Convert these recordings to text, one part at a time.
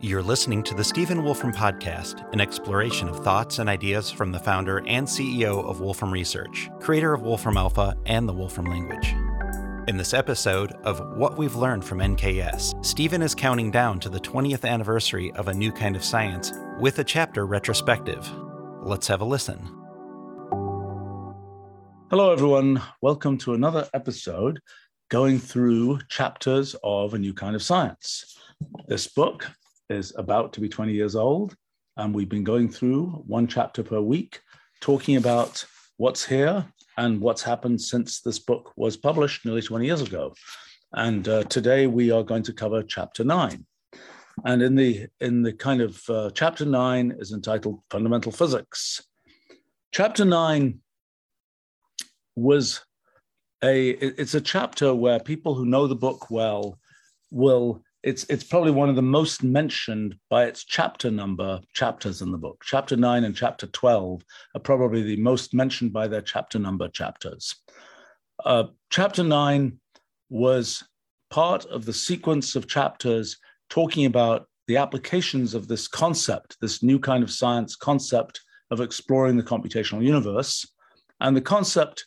You're listening to the Stephen Wolfram Podcast, an exploration of thoughts and ideas from the founder and CEO of Wolfram Research, creator of Wolfram Alpha and the Wolfram language. In this episode of What We've Learned from NKS, Stephen is counting down to the 20th anniversary of A New Kind of Science with a chapter retrospective. Let's have a listen. Hello, everyone. Welcome to another episode going through chapters of A New Kind of Science. This book is about to be 20 years old, and we've been going through one chapter per week, talking about what's here and what's happened since this book was published nearly 20 years ago. And uh, today we are going to cover chapter nine. And in the in the kind of uh, chapter nine is entitled Fundamental Physics. Chapter nine was a it's a chapter where people who know the book well will it's it's probably one of the most mentioned by its chapter number chapters in the book. Chapter nine and chapter twelve are probably the most mentioned by their chapter number chapters. Uh, chapter nine was part of the sequence of chapters talking about the applications of this concept, this new kind of science concept of exploring the computational universe. And the concept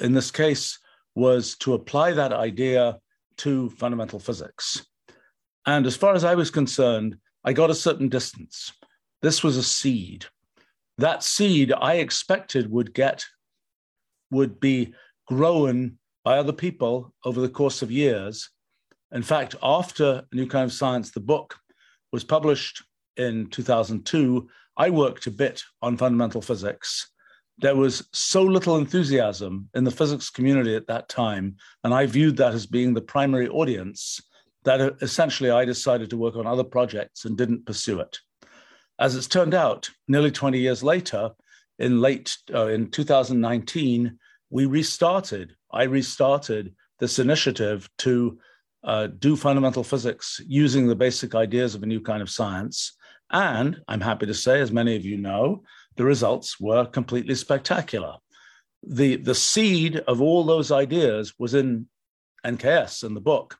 in this case was to apply that idea to fundamental physics. And as far as I was concerned, I got a certain distance. This was a seed. That seed I expected would get, would be grown by other people over the course of years. In fact, after New Kind of Science, the book was published in 2002, I worked a bit on fundamental physics. There was so little enthusiasm in the physics community at that time, and I viewed that as being the primary audience that uh, essentially I decided to work on other projects and didn't pursue it. As it's turned out, nearly 20 years later, in late uh, in 2019, we restarted. I restarted this initiative to uh, do fundamental physics using the basic ideas of a new kind of science. And I'm happy to say, as many of you know, the results were completely spectacular. The, the seed of all those ideas was in NKS in the book.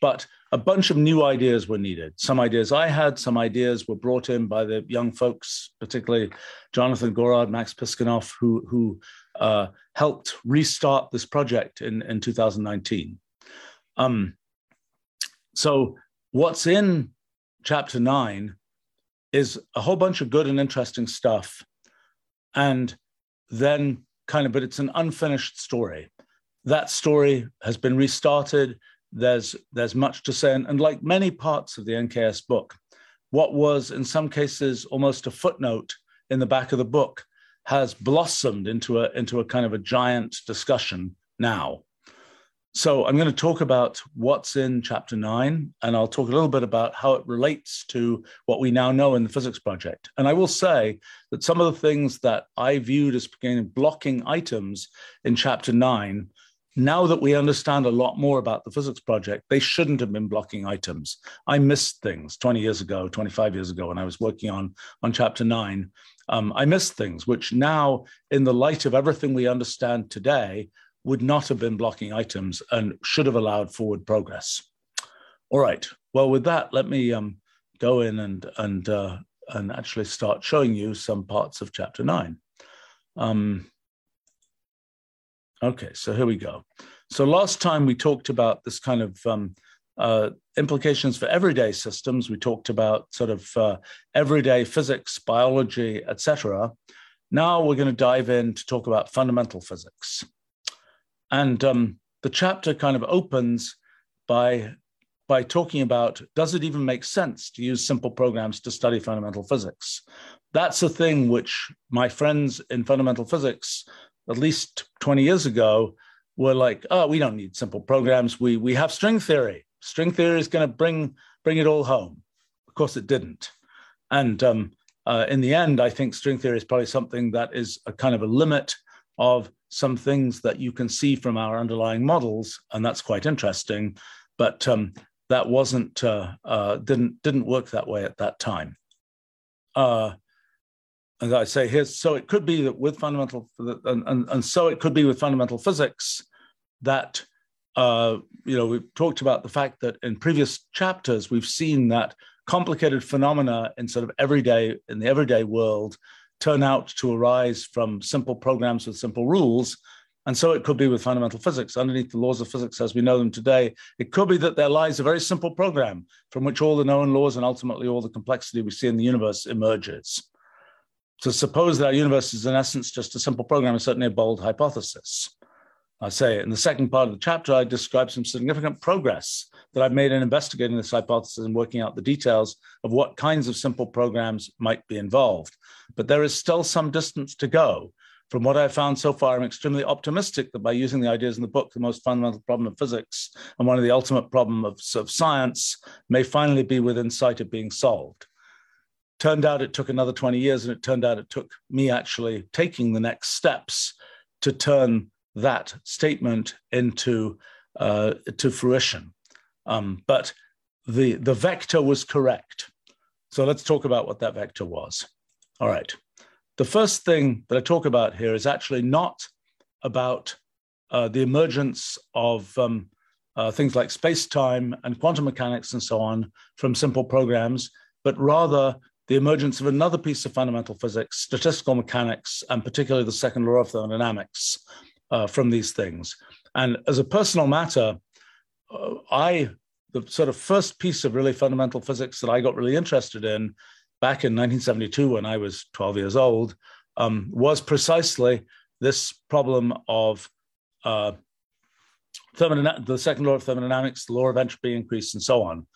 But a bunch of new ideas were needed. Some ideas I had, some ideas were brought in by the young folks, particularly Jonathan Gorard, Max Piskunov, who, who uh, helped restart this project in, in 2019. Um, so, what's in chapter nine is a whole bunch of good and interesting stuff. And then, kind of, but it's an unfinished story. That story has been restarted there's there's much to say, and, and like many parts of the NKS book, what was in some cases almost a footnote in the back of the book has blossomed into a into a kind of a giant discussion now. So I'm going to talk about what's in chapter nine, and I'll talk a little bit about how it relates to what we now know in the physics project. And I will say that some of the things that I viewed as blocking items in chapter nine now that we understand a lot more about the physics project, they shouldn't have been blocking items. I missed things 20 years ago, 25 years ago, when I was working on, on chapter nine. Um, I missed things which now, in the light of everything we understand today, would not have been blocking items and should have allowed forward progress. All right. Well, with that, let me um, go in and and uh, and actually start showing you some parts of chapter nine. Um, Okay, so here we go. So last time we talked about this kind of um, uh, implications for everyday systems. We talked about sort of uh, everyday physics, biology, etc. Now we're going to dive in to talk about fundamental physics. And um, the chapter kind of opens by by talking about does it even make sense to use simple programs to study fundamental physics? That's a thing which my friends in fundamental physics at least 20 years ago were like, oh, we don't need simple programs. We we have string theory. String theory is going to bring bring it all home. Of course, it didn't. And um, uh, in the end, I think string theory is probably something that is a kind of a limit of some things that you can see from our underlying models, and that's quite interesting. But um, that wasn't uh, uh, didn't didn't work that way at that time. As I say here, so it could be that with fundamental, and, and, and so it could be with fundamental physics that, uh, you know, we've talked about the fact that in previous chapters, we've seen that complicated phenomena in sort of everyday in the everyday world turn out to arise from simple programs with simple rules. And so it could be with fundamental physics. Underneath the laws of physics as we know them today, it could be that there lies a very simple program from which all the known laws and ultimately all the complexity we see in the universe emerges. To suppose that our universe is in essence just a simple program is certainly a bold hypothesis. I say in the second part of the chapter, I describe some significant progress that I've made in investigating this hypothesis and working out the details of what kinds of simple programs might be involved. But there is still some distance to go. From what I've found so far, I'm extremely optimistic that by using the ideas in the book, the most fundamental problem of physics and one of the ultimate problems of, of science may finally be within sight of being solved. Turned out it took another 20 years, and it turned out it took me actually taking the next steps to turn that statement into uh, to fruition. Um, but the, the vector was correct. So let's talk about what that vector was. All right. The first thing that I talk about here is actually not about uh, the emergence of um, uh, things like space time and quantum mechanics and so on from simple programs, but rather the emergence of another piece of fundamental physics, statistical mechanics, and particularly the second law of thermodynamics uh, from these things. And as a personal matter, uh, I the sort of first piece of really fundamental physics that I got really interested in back in 1972 when I was 12 years old um, was precisely this problem of uh, the second law of thermodynamics, the law of entropy increase, and so on.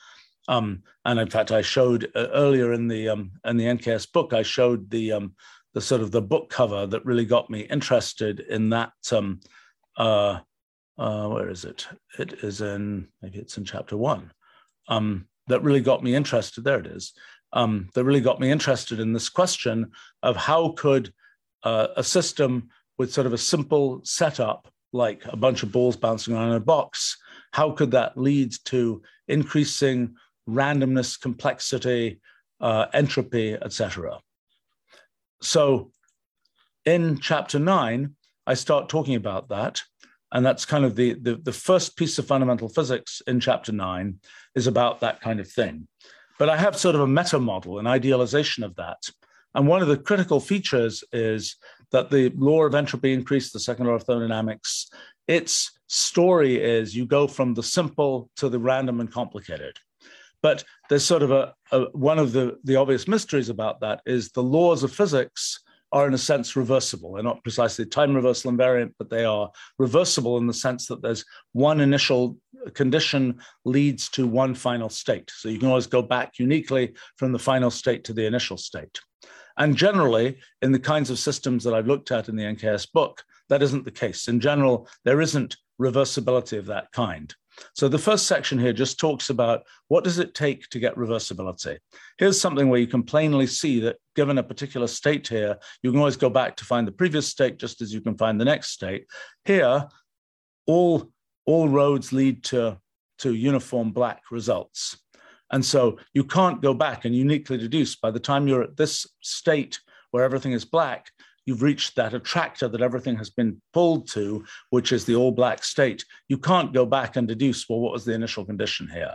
Um, and in fact, I showed uh, earlier in the um, in the NKS book, I showed the um, the sort of the book cover that really got me interested in that um, uh, uh, where is it? It is in, maybe it's in chapter one, um, that really got me interested. There it is. Um, that really got me interested in this question of how could uh, a system with sort of a simple setup, like a bunch of balls bouncing around in a box, how could that lead to increasing randomness, complexity, uh, entropy, etc. So in chapter nine, I start talking about that. And that's kind of the, the, the first piece of fundamental physics in chapter nine is about that kind of thing. But I have sort of a meta model, an idealization of that. And one of the critical features is that the law of entropy increase, the second law of thermodynamics, its story is you go from the simple to the random and complicated. But there's sort of a, a one of the, the obvious mysteries about that is the laws of physics are in a sense reversible. They're not precisely time reversal invariant, but they are reversible in the sense that there's one initial condition leads to one final state. So you can always go back uniquely from the final state to the initial state. And generally, in the kinds of systems that I've looked at in the NKS book, that isn't the case. In general, there isn't reversibility of that kind. So the first section here just talks about what does it take to get reversibility. Here's something where you can plainly see that given a particular state here, you can always go back to find the previous state just as you can find the next state. Here, all, all roads lead to, to uniform black results. And so you can't go back and uniquely deduce by the time you're at this state where everything is black, you've reached that attractor that everything has been pulled to, which is the all black state. You can't go back and deduce, well, what was the initial condition here?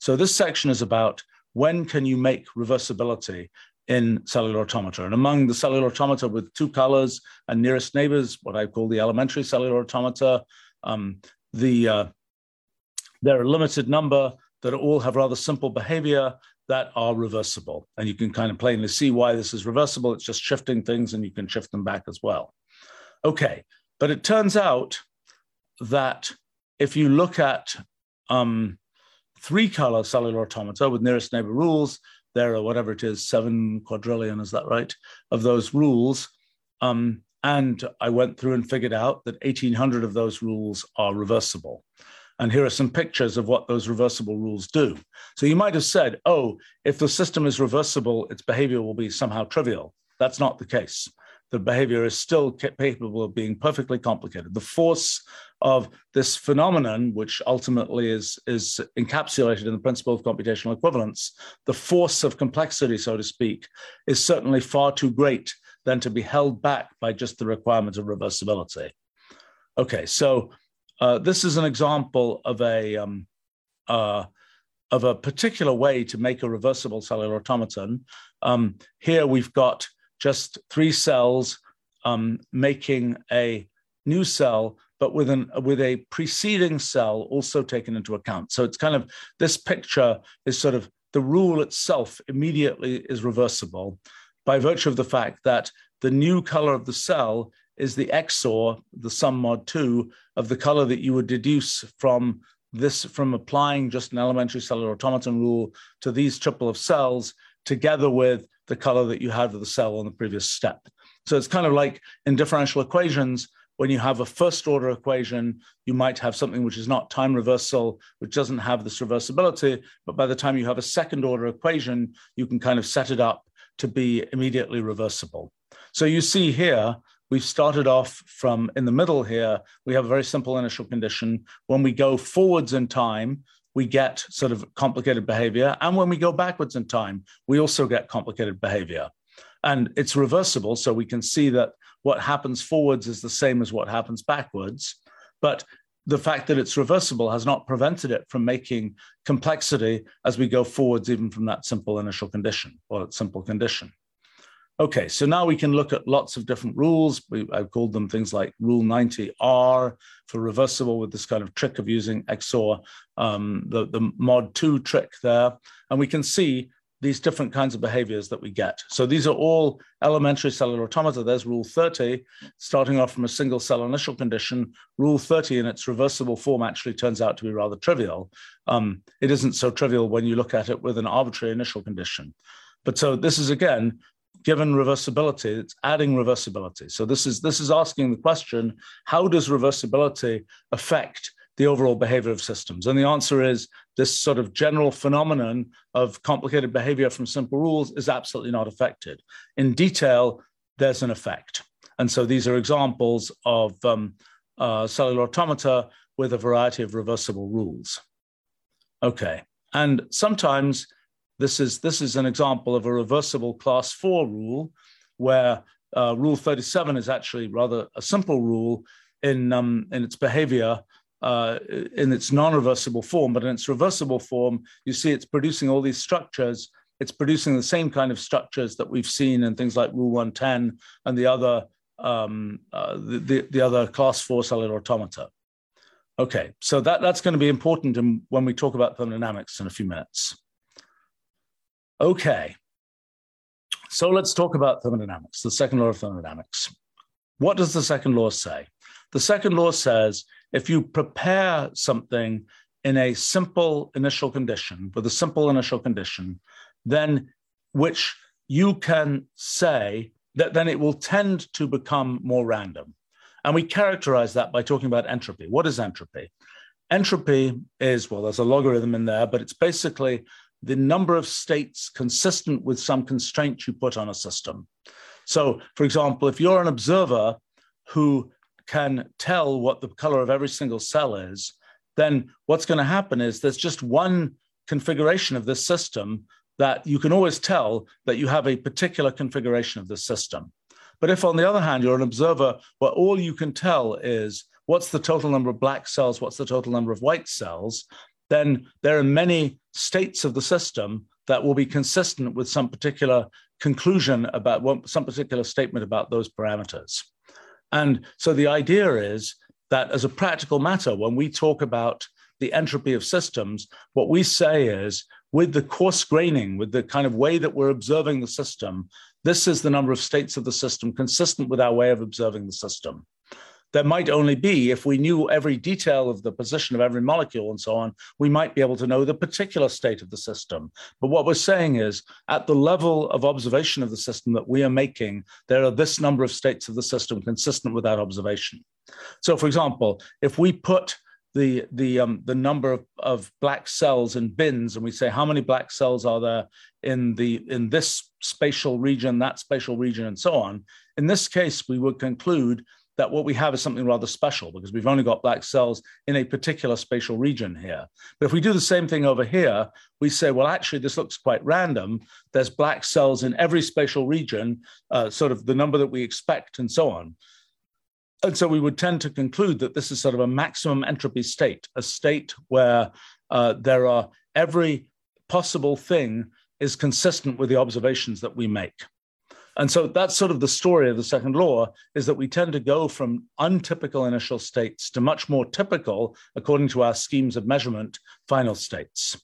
So this section is about when can you make reversibility in cellular automata. And among the cellular automata with two colors and nearest neighbors, what I call the elementary cellular automata, um, the, uh, there are a limited number that all have rather simple behavior that are reversible. And you can kind of plainly see why this is reversible. It's just shifting things and you can shift them back as well. Okay, but it turns out that if you look at um, three color cellular automata with nearest neighbor rules, there are whatever it is, seven quadrillion, is that right, of those rules. Um, and I went through and figured out that 1800 of those rules are reversible. And here are some pictures of what those reversible rules do. So you might have said, oh, if the system is reversible, its behavior will be somehow trivial. That's not the case. The behavior is still capable of being perfectly complicated. The force of this phenomenon, which ultimately is, is encapsulated in the principle of computational equivalence, the force of complexity, so to speak, is certainly far too great than to be held back by just the requirement of reversibility. Okay, so uh, this is an example of a um, uh, of a particular way to make a reversible cellular automaton. Um, here we've got just three cells um, making a new cell, but with an with a preceding cell also taken into account. So it's kind of this picture is sort of the rule itself immediately is reversible by virtue of the fact that the new color of the cell is the XOR, the sum mod 2 of the color that you would deduce from this from applying just an elementary cellular automaton rule to these triple of cells together with the color that you had of the cell on the previous step. So it's kind of like in differential equations, when you have a first order equation, you might have something which is not time reversal, which doesn't have this reversibility. But by the time you have a second order equation, you can kind of set it up to be immediately reversible. So you see here, we've started off from in the middle here, we have a very simple initial condition. When we go forwards in time, we get sort of complicated behavior. And when we go backwards in time, we also get complicated behavior. And it's reversible. So we can see that what happens forwards is the same as what happens backwards. But the fact that it's reversible has not prevented it from making complexity as we go forwards, even from that simple initial condition or simple condition. Okay, so now we can look at lots of different rules. We, I've called them things like Rule 90R for reversible with this kind of trick of using XOR, um, the, the mod 2 trick there. And we can see these different kinds of behaviors that we get. So these are all elementary cellular automata. There's Rule 30, starting off from a single cell initial condition. Rule 30 in its reversible form actually turns out to be rather trivial. Um, it isn't so trivial when you look at it with an arbitrary initial condition. But so this is again given reversibility, it's adding reversibility. So this is this is asking the question: How does reversibility affect the overall behavior of systems? And the answer is this sort of general phenomenon of complicated behavior from simple rules is absolutely not affected. In detail, there's an effect. And so these are examples of um, uh, cellular automata with a variety of reversible rules. Okay, and sometimes this is, this is an example of a reversible class four rule where uh, rule 37 is actually rather a simple rule in, um, in its behavior uh, in its non-reversible form, but in its reversible form, you see it's producing all these structures. It's producing the same kind of structures that we've seen in things like Rule 110 and the other um, uh, the, the, the, other class four cellular automata. Okay, so that, that's going to be important in, when we talk about thermodynamics in a few minutes. Okay. So let's talk about thermodynamics, the second law of thermodynamics. What does the second law say? The second law says if you prepare something in a simple initial condition, with a simple initial condition, then which you can say that then it will tend to become more random. And we characterize that by talking about entropy. What is entropy? Entropy is, well, there's a logarithm in there, but it's basically the number of states consistent with some constraint you put on a system. So, for example, if you're an observer who can tell what the color of every single cell is, then what's going to happen is there's just one configuration of this system that you can always tell that you have a particular configuration of the system. But if, on the other hand, you're an observer where all you can tell is what's the total number of black cells, what's the total number of white cells, then there are many states of the system that will be consistent with some particular conclusion about some particular statement about those parameters. And so the idea is that as a practical matter, when we talk about the entropy of systems, what we say is with the coarse graining, with the kind of way that we're observing the system, this is the number of states of the system consistent with our way of observing the system there might only be, if we knew every detail of the position of every molecule and so on, we might be able to know the particular state of the system. But what we're saying is, at the level of observation of the system that we are making, there are this number of states of the system consistent with that observation. So, for example, if we put the the um, the number of, of black cells in bins and we say how many black cells are there in the in this spatial region that spatial region and so on in this case we would conclude that what we have is something rather special because we've only got black cells in a particular spatial region here. But if we do the same thing over here, we say, well, actually, this looks quite random. There's black cells in every spatial region, uh, sort of the number that we expect, and so on. And so we would tend to conclude that this is sort of a maximum entropy state, a state where uh, there are every possible thing is consistent with the observations that we make. And so that's sort of the story of the second law is that we tend to go from untypical initial states to much more typical, according to our schemes of measurement, final states.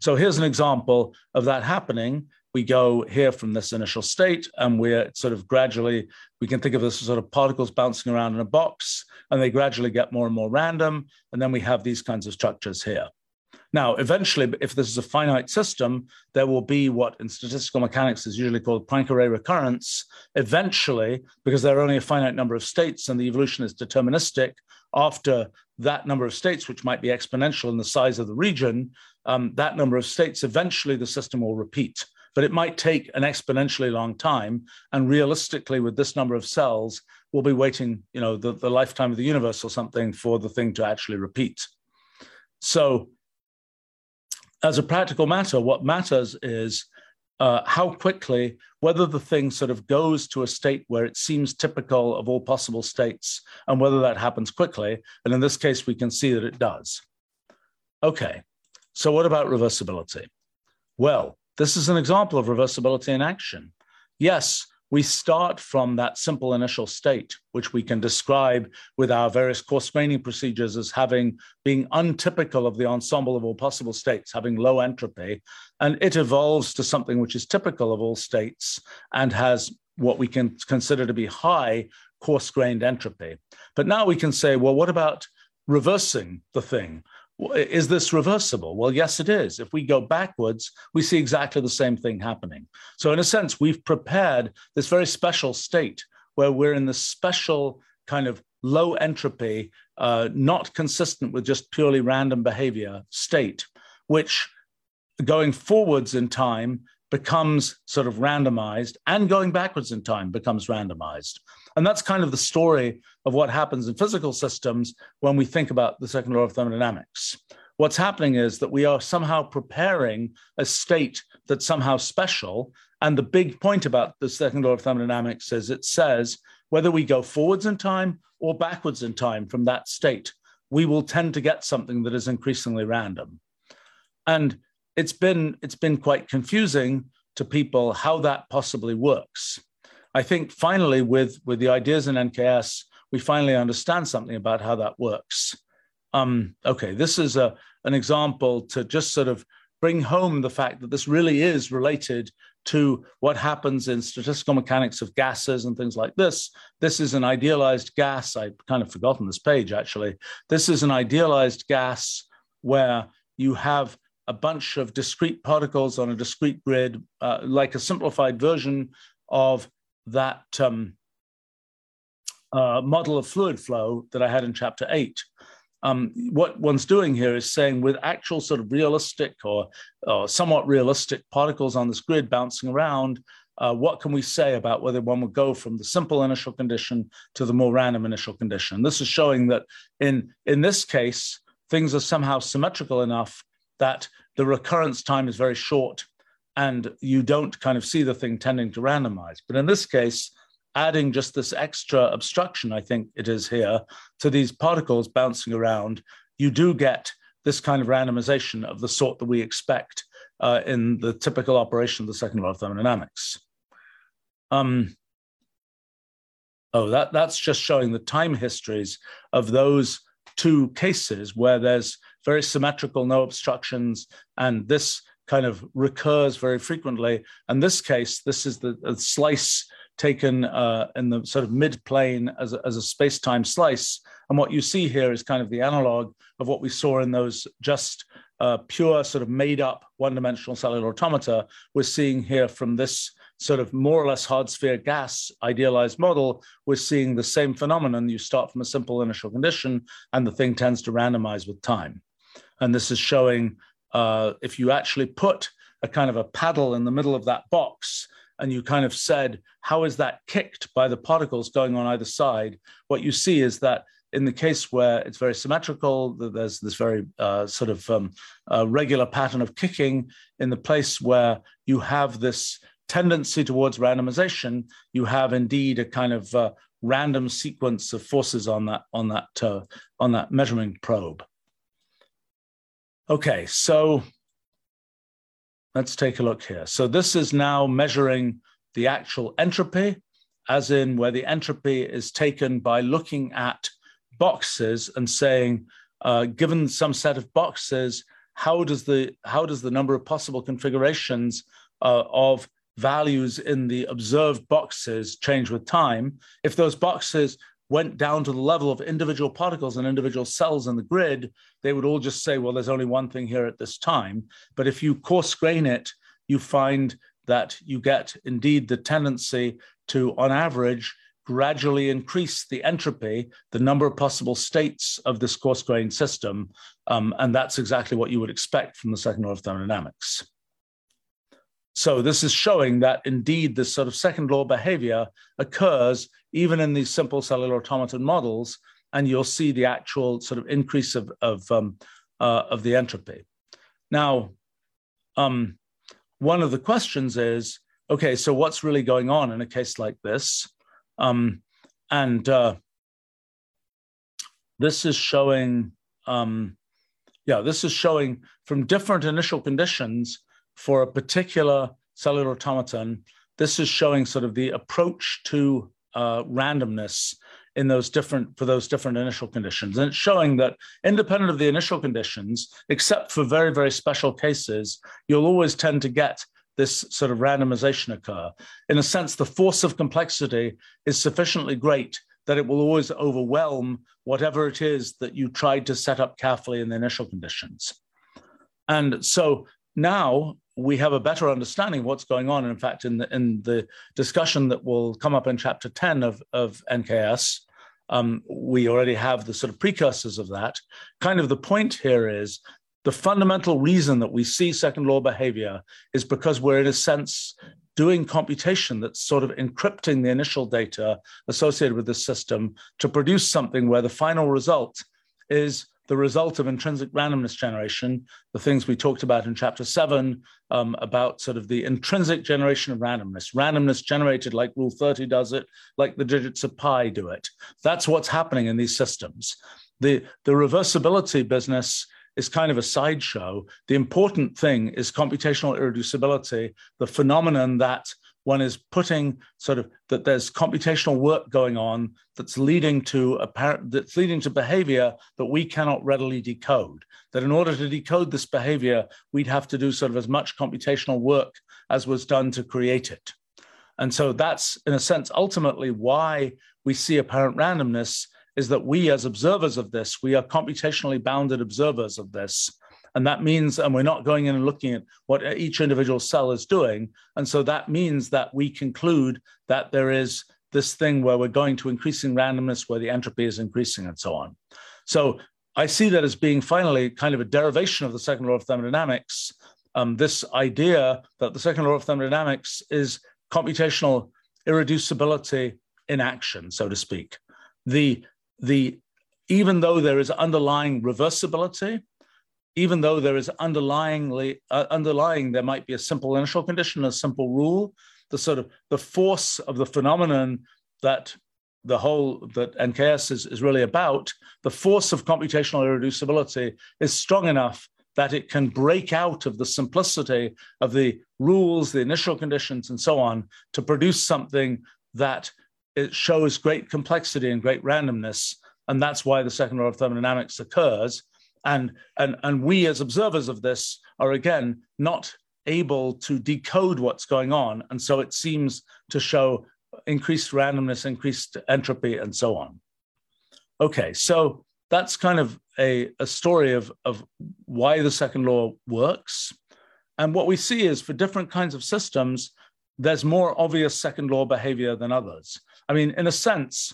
So here's an example of that happening. We go here from this initial state, and we're sort of gradually, we can think of this as sort of particles bouncing around in a box, and they gradually get more and more random. And then we have these kinds of structures here. Now, eventually, if this is a finite system, there will be what in statistical mechanics is usually called Poincare recurrence. Eventually, because there are only a finite number of states and the evolution is deterministic, after that number of states, which might be exponential in the size of the region, um, that number of states, eventually the system will repeat. But it might take an exponentially long time. And realistically, with this number of cells, we'll be waiting, you know, the, the lifetime of the universe or something for the thing to actually repeat. So as a practical matter, what matters is uh, how quickly, whether the thing sort of goes to a state where it seems typical of all possible states, and whether that happens quickly. And in this case, we can see that it does. Okay, so what about reversibility? Well, this is an example of reversibility in action. Yes, we start from that simple initial state, which we can describe with our various coarse graining procedures as having being untypical of the ensemble of all possible states, having low entropy. And it evolves to something which is typical of all states and has what we can consider to be high coarse grained entropy. But now we can say, well, what about reversing the thing? Is this reversible? Well, yes, it is. If we go backwards, we see exactly the same thing happening. So, in a sense, we've prepared this very special state where we're in this special kind of low entropy, uh, not consistent with just purely random behavior state, which going forwards in time becomes sort of randomized and going backwards in time becomes randomized. And that's kind of the story of what happens in physical systems when we think about the second law of thermodynamics. What's happening is that we are somehow preparing a state that's somehow special. And the big point about the second law of thermodynamics is it says whether we go forwards in time or backwards in time from that state, we will tend to get something that is increasingly random. And it's been it's been quite confusing to people how that possibly works. I think finally with with the ideas in NKS, we finally understand something about how that works. Um, okay, this is a an example to just sort of bring home the fact that this really is related to what happens in statistical mechanics of gases and things like this. This is an idealized gas. I've kind of forgotten this page actually. This is an idealized gas where you have a bunch of discrete particles on a discrete grid, uh, like a simplified version of that um, uh, model of fluid flow that I had in chapter eight. Um, what one's doing here is saying with actual sort of realistic or, or somewhat realistic particles on this grid bouncing around, uh, what can we say about whether one would go from the simple initial condition to the more random initial condition? This is showing that in, in this case, things are somehow symmetrical enough that the recurrence time is very short and you don't kind of see the thing tending to randomize. But in this case, adding just this extra obstruction, I think it is here, to these particles bouncing around, you do get this kind of randomization of the sort that we expect uh, in the typical operation of the second law of thermodynamics. Um, oh, that, that's just showing the time histories of those two cases where there's very symmetrical, no obstructions, and this kind of recurs very frequently. In this case, this is the, the slice taken uh, in the sort of mid plane as a, as a space time slice. And what you see here is kind of the analog of what we saw in those just uh, pure, sort of made up one dimensional cellular automata. We're seeing here from this sort of more or less hard sphere gas idealized model, we're seeing the same phenomenon. You start from a simple initial condition, and the thing tends to randomize with time. And this is showing uh, if you actually put a kind of a paddle in the middle of that box and you kind of said, how is that kicked by the particles going on either side? What you see is that in the case where it's very symmetrical, there's this very uh, sort of um, uh, regular pattern of kicking. In the place where you have this tendency towards randomization, you have indeed a kind of uh, random sequence of forces on that on that uh, on that measuring probe. Okay, so let's take a look here. So this is now measuring the actual entropy, as in where the entropy is taken by looking at boxes and saying, uh, given some set of boxes, how does the how does the number of possible configurations uh, of values in the observed boxes change with time? If those boxes went down to the level of individual particles and individual cells in the grid, they would all just say, well, there's only one thing here at this time. But if you coarse grain it, you find that you get indeed the tendency to, on average, gradually increase the entropy, the number of possible states of this coarse grained system. Um, and that's exactly what you would expect from the second law of thermodynamics. So this is showing that indeed this sort of second law behavior occurs even in these simple cellular automaton models, and you'll see the actual sort of increase of, of, um, uh, of the entropy. Now, um, one of the questions is, okay, so what's really going on in a case like this? Um, and uh, this is showing, um, yeah, this is showing from different initial conditions for a particular cellular automaton. This is showing sort of the approach to uh, randomness in those different for those different initial conditions and it's showing that independent of the initial conditions except for very very special cases you'll always tend to get this sort of randomization occur. In a sense, the force of complexity is sufficiently great that it will always overwhelm whatever it is that you tried to set up carefully in the initial conditions. And so now we have a better understanding of what's going on. In fact, in the, in the discussion that will come up in chapter 10 of, of NKS, um, we already have the sort of precursors of that. Kind of the point here is the fundamental reason that we see second law behavior is because we're, in a sense, doing computation that's sort of encrypting the initial data associated with the system to produce something where the final result is the result of intrinsic randomness generation, the things we talked about in chapter seven um, about sort of the intrinsic generation of randomness, randomness generated like Rule 30 does it, like the digits of pi do it. That's what's happening in these systems. The, the reversibility business is kind of a sideshow. The important thing is computational irreducibility, the phenomenon that one is putting sort of that there's computational work going on that's leading to apparent that's leading to behavior that we cannot readily decode that in order to decode this behavior we'd have to do sort of as much computational work as was done to create it and so that's in a sense ultimately why we see apparent randomness is that we, as observers of this, we are computationally bounded observers of this. And that means, and we're not going in and looking at what each individual cell is doing. And so that means that we conclude that there is this thing where we're going to increasing randomness, where the entropy is increasing, and so on. So I see that as being finally kind of a derivation of the second law of thermodynamics. Um, this idea that the second law of thermodynamics is computational irreducibility in action, so to speak. The the even though there is underlying reversibility, even though there is underlyingly uh, underlying there might be a simple initial condition, a simple rule, the sort of the force of the phenomenon that the whole that NKS is, is really about, the force of computational irreducibility is strong enough that it can break out of the simplicity of the rules, the initial conditions, and so on to produce something that it shows great complexity and great randomness. And that's why the second law of thermodynamics occurs. And, and, and we, as observers of this, are again not able to decode what's going on. And so it seems to show increased randomness, increased entropy, and so on. Okay, so that's kind of a, a story of, of why the second law works. And what we see is for different kinds of systems, there's more obvious second law behavior than others. I mean, in a sense,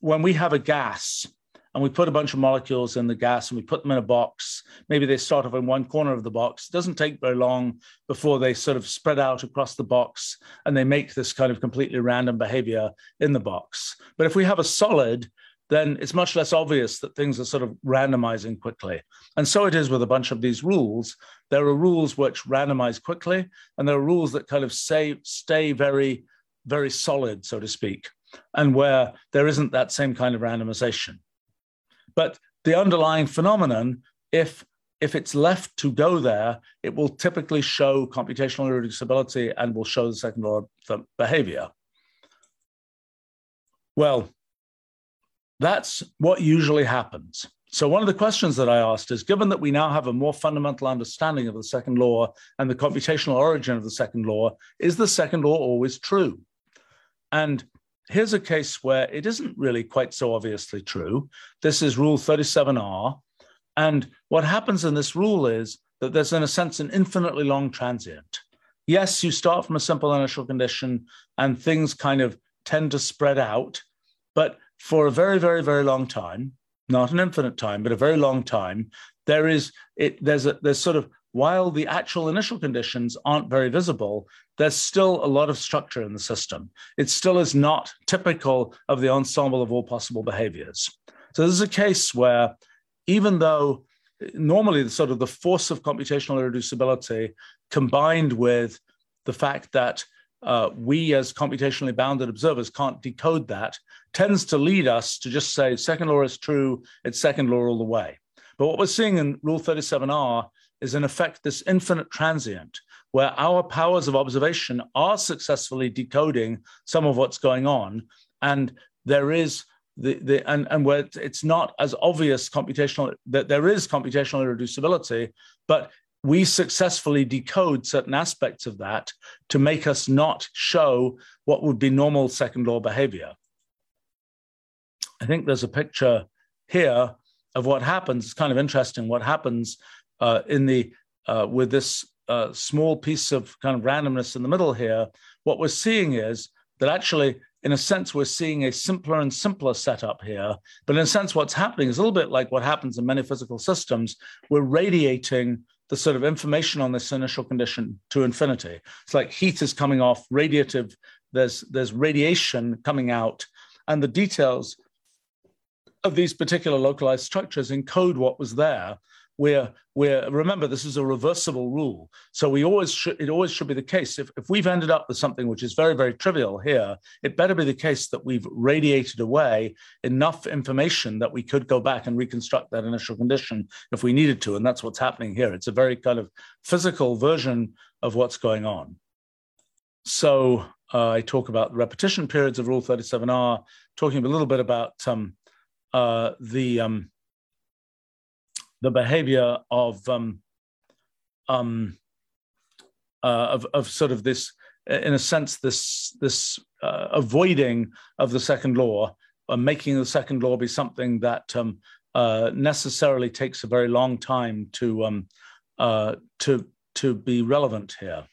when we have a gas and we put a bunch of molecules in the gas and we put them in a box, maybe they start off in one corner of the box. It doesn't take very long before they sort of spread out across the box and they make this kind of completely random behavior in the box. But if we have a solid, then it's much less obvious that things are sort of randomizing quickly. And so it is with a bunch of these rules. There are rules which randomize quickly, and there are rules that kind of say, stay very, very solid, so to speak and where there isn't that same kind of randomization. But the underlying phenomenon, if if it's left to go there, it will typically show computational irreducibility and will show the second law of behavior. Well, that's what usually happens. So, one of the questions that I asked is given that we now have a more fundamental understanding of the second law and the computational origin of the second law, is the second law always true? And here's a case where it isn't really quite so obviously true. This is Rule 37R. And what happens in this rule is that there's, in a sense, an infinitely long transient. Yes, you start from a simple initial condition and things kind of tend to spread out. But for a very, very, very long time, not an infinite time, but a very long time, there is it there's a there's sort of while the actual initial conditions aren't very visible, there's still a lot of structure in the system. It still is not typical of the ensemble of all possible behaviors. So this is a case where even though normally the sort of the force of computational irreducibility combined with the fact that uh, we as computationally bounded observers can't decode that tends to lead us to just say second law is true, it's second law all the way. But what we're seeing in Rule 37R is in effect this infinite transient where our powers of observation are successfully decoding some of what's going on. And there is the, the and, and where it's not as obvious computational that there is computational irreducibility, but we successfully decode certain aspects of that to make us not show what would be normal second law behavior. I think there's a picture here of what happens. It's kind of interesting what happens uh, in the uh, with this uh, small piece of kind of randomness in the middle here. What we're seeing is that actually, in a sense, we're seeing a simpler and simpler setup here. But in a sense, what's happening is a little bit like what happens in many physical systems. We're radiating the sort of information on this initial condition to infinity. It's like heat is coming off, radiative, there's, there's radiation coming out, and the details of these particular localized structures encode what was there we're we're remember this is a reversible rule. So we always should it always should be the case if, if we've ended up with something which is very very trivial here it better be the case that we've radiated away enough information that we could go back and reconstruct that initial condition if we needed to and that's what's happening here. It's a very kind of physical version of what's going on. So uh, i talk about repetition periods of rule 37r talking a little bit about um, uh, the um, the behavior of um, um, uh, of, of sort of this, in a sense, this this uh, avoiding of the second law, uh, making the second law be something that um, uh, necessarily takes a very long time to um, uh, to to be relevant here.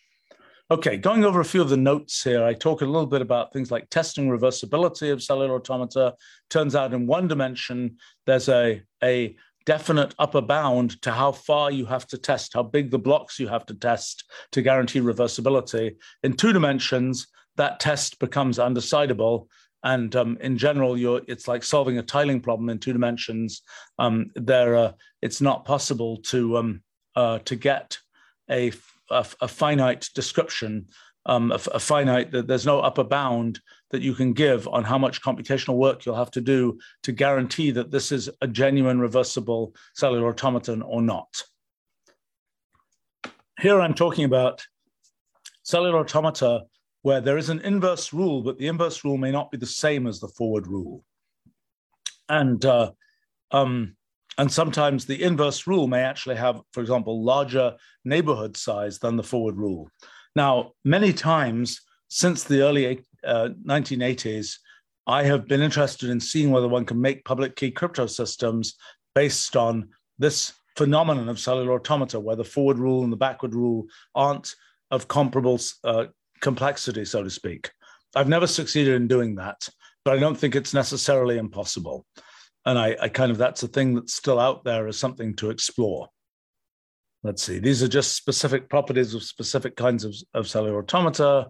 Okay, going over a few of the notes here, I talk a little bit about things like testing reversibility of cellular automata. Turns out in one dimension, there's a, a definite upper bound to how far you have to test, how big the blocks you have to test to guarantee reversibility. In two dimensions, that test becomes undecidable. And um, in general, it's like solving a tiling problem in two dimensions. Um, there, uh, it's not possible to um, uh, to get a, a, a finite description um, a, a, finite, there's no upper bound that you can give on how much computational work you'll have to do to guarantee that this is a genuine reversible cellular automaton or not. Here I'm talking about cellular automata where there is an inverse rule, but the inverse rule may not be the same as the forward rule. And, uh, um, and sometimes the inverse rule may actually have, for example, larger neighborhood size than the forward rule. Now, many times since the early uh, 1980s, I have been interested in seeing whether one can make public key crypto systems based on this phenomenon of cellular automata, where the forward rule and the backward rule aren't of comparable uh, complexity, so to speak. I've never succeeded in doing that, but I don't think it's necessarily impossible. And I, I kind of, that's a thing that's still out there as something to explore. Let's see, these are just specific properties of specific kinds of, of cellular automata.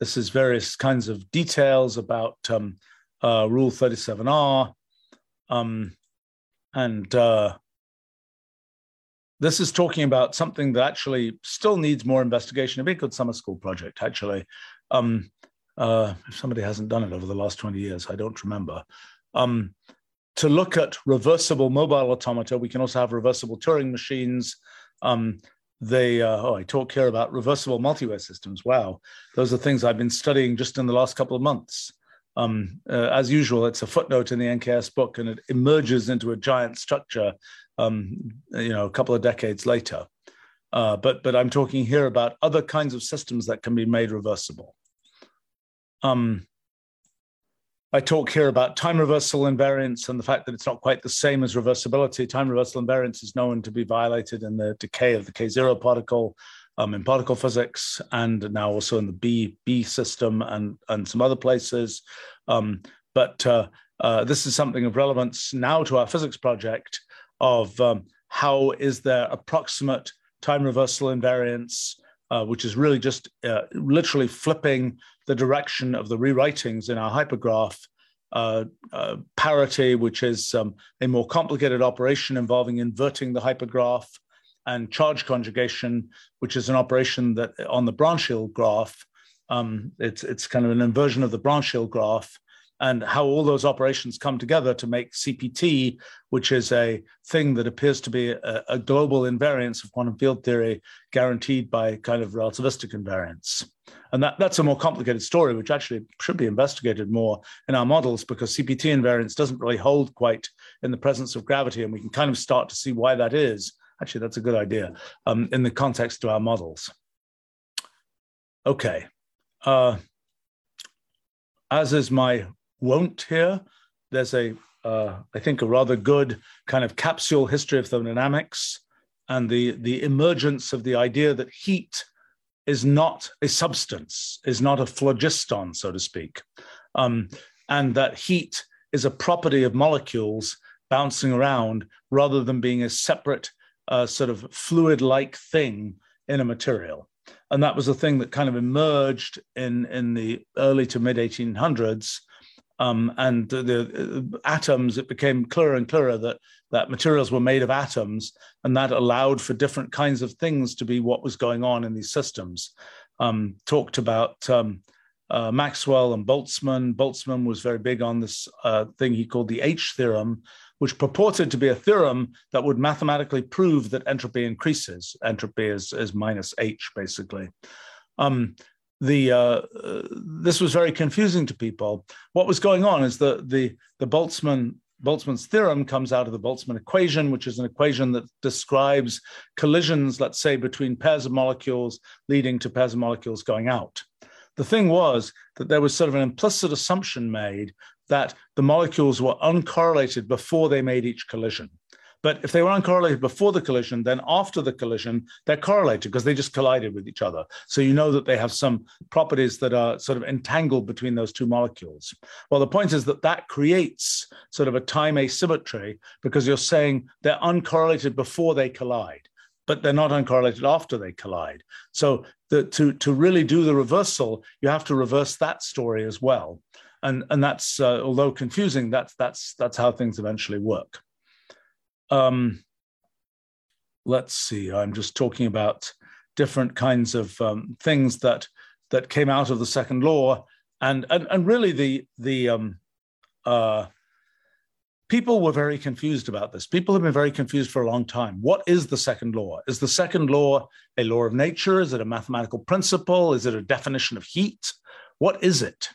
This is various kinds of details about um, uh, Rule 37R. Um, and uh, this is talking about something that actually still needs more investigation. A good summer school project, actually. Um, uh, if somebody hasn't done it over the last 20 years, I don't remember. Um, to look at reversible mobile automata. We can also have reversible Turing machines. Um, they, uh, oh, I talk here about reversible multiway systems. Wow, those are things I've been studying just in the last couple of months. Um, uh, as usual, it's a footnote in the NKS book, and it emerges into a giant structure, um, you know, a couple of decades later. Uh, but but I'm talking here about other kinds of systems that can be made reversible. Um, I talk here about time reversal invariance and the fact that it's not quite the same as reversibility. Time reversal invariance is known to be violated in the decay of the K0 particle um, in particle physics and now also in the B, B system and, and some other places. Um, but uh, uh, this is something of relevance now to our physics project of um, how is there approximate time reversal invariance, uh, which is really just uh, literally flipping the direction of the rewritings in our hypergraph. Uh, uh, parity, which is um, a more complicated operation involving inverting the hypergraph, and charge conjugation, which is an operation that on the branchial graph, um, it's, it's kind of an inversion of the branchial graph and how all those operations come together to make CPT, which is a thing that appears to be a, a, global invariance of quantum field theory guaranteed by kind of relativistic invariance. And that, that's a more complicated story, which actually should be investigated more in our models because CPT invariance doesn't really hold quite in the presence of gravity. And we can kind of start to see why that is. Actually, that's a good idea um, in the context of our models. Okay. Uh, as is my won't hear. There's a, uh, I think, a rather good kind of capsule history of thermodynamics and the, the emergence of the idea that heat is not a substance, is not a phlogiston, so to speak, um, and that heat is a property of molecules bouncing around rather than being a separate uh, sort of fluid like thing in a material. And that was a thing that kind of emerged in, in the early to mid 1800s um, and the, the, uh, atoms, it became clearer and clearer that, that materials were made of atoms, and that allowed for different kinds of things to be what was going on in these systems. Um, talked about um, uh, Maxwell and Boltzmann. Boltzmann was very big on this uh, thing he called the H theorem, which purported to be a theorem that would mathematically prove that entropy increases. Entropy is, is minus H, basically. Um, the uh, uh, this was very confusing to people. What was going on is that the the Boltzmann Boltzmann's theorem comes out of the Boltzmann equation, which is an equation that describes collisions, let's say, between pairs of molecules leading to pairs of molecules going out. The thing was that there was sort of an implicit assumption made that the molecules were uncorrelated before they made each collision. But if they were uncorrelated before the collision, then after the collision, they're correlated because they just collided with each other. So you know that they have some properties that are sort of entangled between those two molecules. Well, the point is that that creates sort of a time asymmetry because you're saying they're uncorrelated before they collide but they're not uncorrelated after they collide. So the, to, to really do the reversal, you have to reverse that story as well. And, and that's, uh, although confusing, that's, that's, that's how things eventually work. Um, let's see, I'm just talking about different kinds of um, things that that came out of the second law, and and, and really the the um, uh, people were very confused about this. People have been very confused for a long time. What is the second law? Is the second law a law of nature? Is it a mathematical principle? Is it a definition of heat? What is it?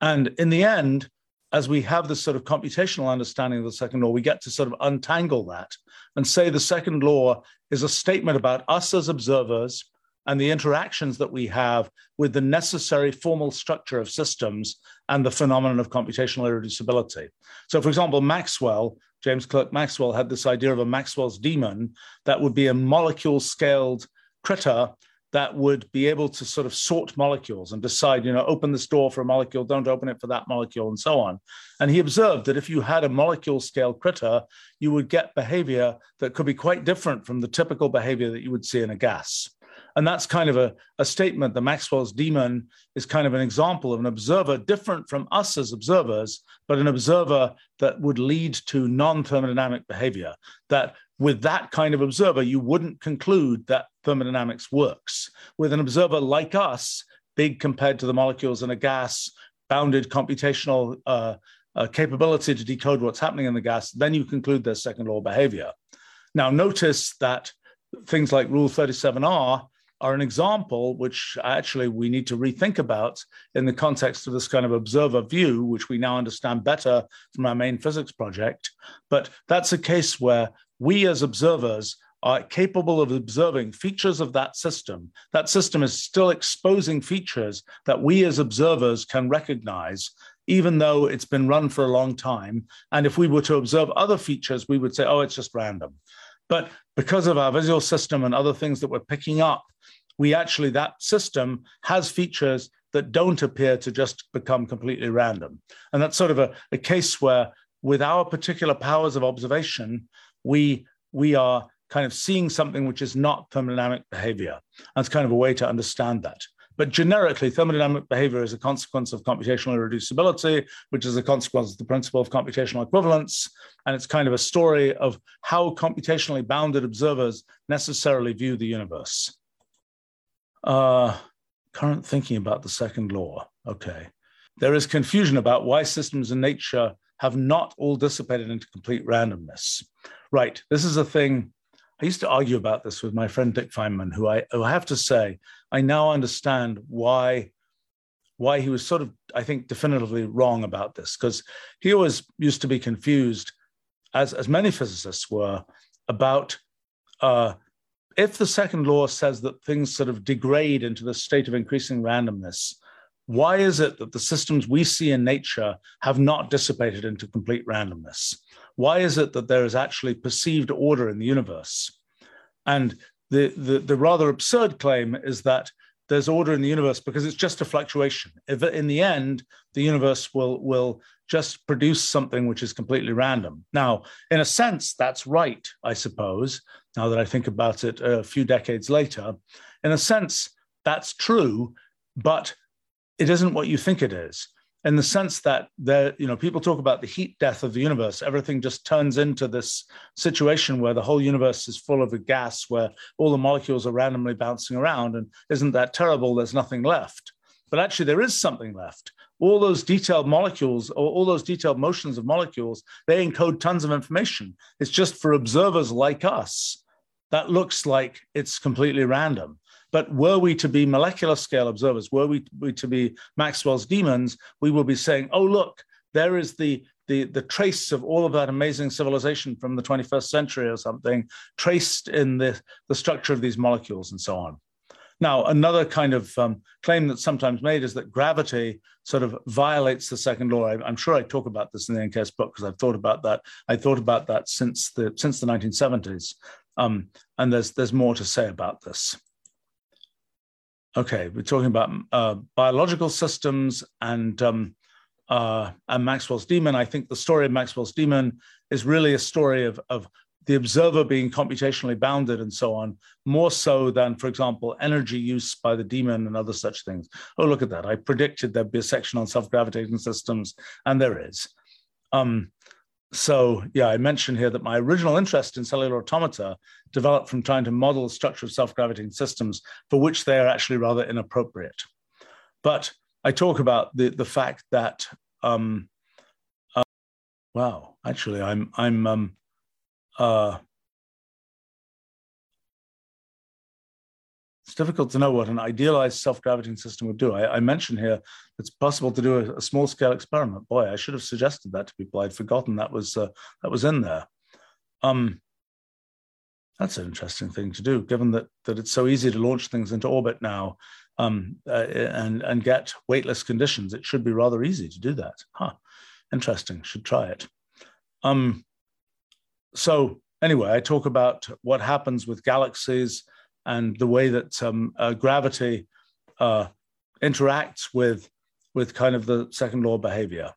And in the end, as we have this sort of computational understanding of the second law, we get to sort of untangle that and say the second law is a statement about us as observers and the interactions that we have with the necessary formal structure of systems and the phenomenon of computational irreducibility. So, for example, Maxwell, James Clerk Maxwell, had this idea of a Maxwell's demon that would be a molecule scaled critter that would be able to sort of sort molecules and decide, you know, open this door for a molecule, don't open it for that molecule, and so on. And he observed that if you had a molecule scale critter, you would get behavior that could be quite different from the typical behavior that you would see in a gas. And that's kind of a, a statement that Maxwell's demon is kind of an example of an observer different from us as observers, but an observer that would lead to non thermodynamic behavior. That with that kind of observer, you wouldn't conclude that thermodynamics works. With an observer like us, big compared to the molecules in a gas, bounded computational uh, uh, capability to decode what's happening in the gas, then you conclude there's second law behavior. Now, notice that things like Rule 37R are an example which actually we need to rethink about in the context of this kind of observer view, which we now understand better from our main physics project. But that's a case where we as observers are capable of observing features of that system. That system is still exposing features that we as observers can recognize, even though it's been run for a long time. And if we were to observe other features, we would say, oh, it's just random. But because of our visual system and other things that we're picking up, we actually, that system has features that don't appear to just become completely random. And that's sort of a, a case where, with our particular powers of observation, we, we are kind of seeing something which is not thermodynamic behavior. That's kind of a way to understand that. But generically, thermodynamic behavior is a consequence of computational irreducibility, which is a consequence of the principle of computational equivalence. And it's kind of a story of how computationally bounded observers necessarily view the universe. Uh, current thinking about the second law. Okay. There is confusion about why systems in nature have not all dissipated into complete randomness. Right. This is a thing I used to argue about this with my friend Dick Feynman, who I, who I have to say, I now understand why why he was sort of, I think, definitively wrong about this, because he always used to be confused, as, as many physicists were, about uh, if the second law says that things sort of degrade into the state of increasing randomness, why is it that the systems we see in nature have not dissipated into complete randomness? Why is it that there is actually perceived order in the universe? And the, the, the rather absurd claim is that there's order in the universe because it's just a fluctuation. If in the end, the universe will, will just produce something which is completely random. Now, in a sense, that's right, I suppose, now that I think about it a few decades later. In a sense, that's true, but it isn't what you think it is in the sense that there, you know, people talk about the heat death of the universe. Everything just turns into this situation where the whole universe is full of a gas, where all the molecules are randomly bouncing around. And isn't that terrible? There's nothing left. But actually, there is something left. All those detailed molecules, or all those detailed motions of molecules, they encode tons of information. It's just for observers like us that looks like it's completely random. But were we to be molecular scale observers, were we, to be Maxwell's demons, we will be saying, oh, look, there is the, the, the trace of all of that amazing civilization from the 21st century or something, traced in the, the structure of these molecules and so on. Now, another kind of um, claim that's sometimes made is that gravity sort of violates the second law. I, am sure I talk about this in the NKS book because I've thought about that. I thought about that since the since the 1970s, um, and there's there's more to say about this. Okay, we're talking about uh, biological systems and um, uh, and Maxwell's demon. I think the story of Maxwell's demon is really a story of of the observer being computationally bounded and so on, more so than, for example, energy use by the demon and other such things. Oh, look at that! I predicted there'd be a section on self-gravitating systems, and there is. Um, so yeah, I mentioned here that my original interest in cellular automata developed from trying to model the structure of self-gravitating systems for which they are actually rather inappropriate. But I talk about the, the fact that, um, uh, wow, actually I'm, I'm um, uh, difficult to know what an idealized self-gravitating system would do. I, I mentioned here it's possible to do a, a, small-scale experiment. Boy, I should have suggested that to people. I'd forgotten that was uh, that was in there. Um, that's an interesting thing to do, given that that it's so easy to launch things into orbit now um, uh, and and get weightless conditions. It should be rather easy to do that. Huh? Interesting. Should try it. Um, so anyway, I talk about what happens with galaxies and the way that um, uh, gravity uh, interacts with with kind of the second law behavior.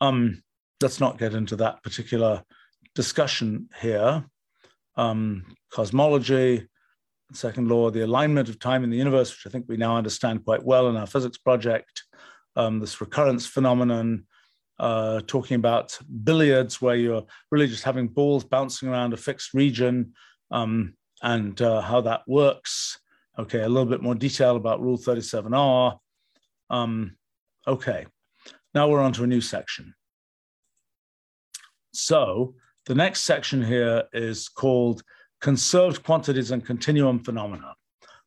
Um, let's not get into that particular discussion here. Um, cosmology, second law, the alignment of time in the universe, which I think we now understand quite well in our physics project, um, this recurrence phenomenon, uh, talking about billiards, where you're really just having balls bouncing around a fixed region, um, and uh, how that works. Okay, a little bit more detail about Rule 37R. Um, okay, now we're on to a new section. So the next section here is called conserved quantities and continuum phenomena.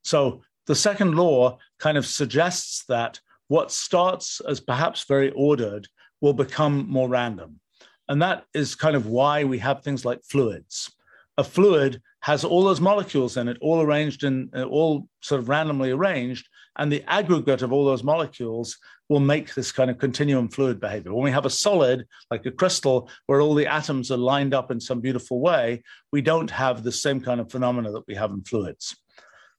So the second law kind of suggests that what starts as perhaps very ordered will become more random. And that is kind of why we have things like fluids. A fluid has all those molecules in it, all arranged in, uh, all sort of randomly arranged, and the aggregate of all those molecules will make this kind of continuum fluid behavior. When we have a solid, like a crystal, where all the atoms are lined up in some beautiful way, we don't have the same kind of phenomena that we have in fluids.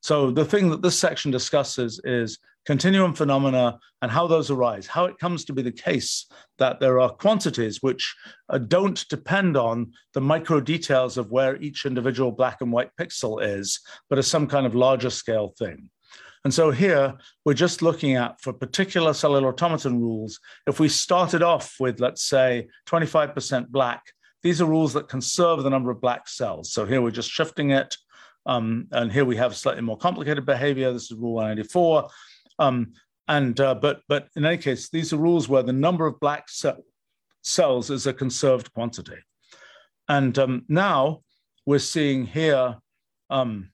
So the thing that this section discusses is continuum phenomena and how those arise, how it comes to be the case that there are quantities which uh, don't depend on the micro details of where each individual black and white pixel is, but is some kind of larger scale thing. And so here we're just looking at for particular cellular automaton rules, if we started off with, let's say, 25% black, these are rules that conserve the number of black cells. So here we're just shifting it. Um, and here we have slightly more complicated behavior. This is rule 194. Um, and uh, but but in any case, these are rules where the number of black cells is a conserved quantity. And um, now we're seeing here um,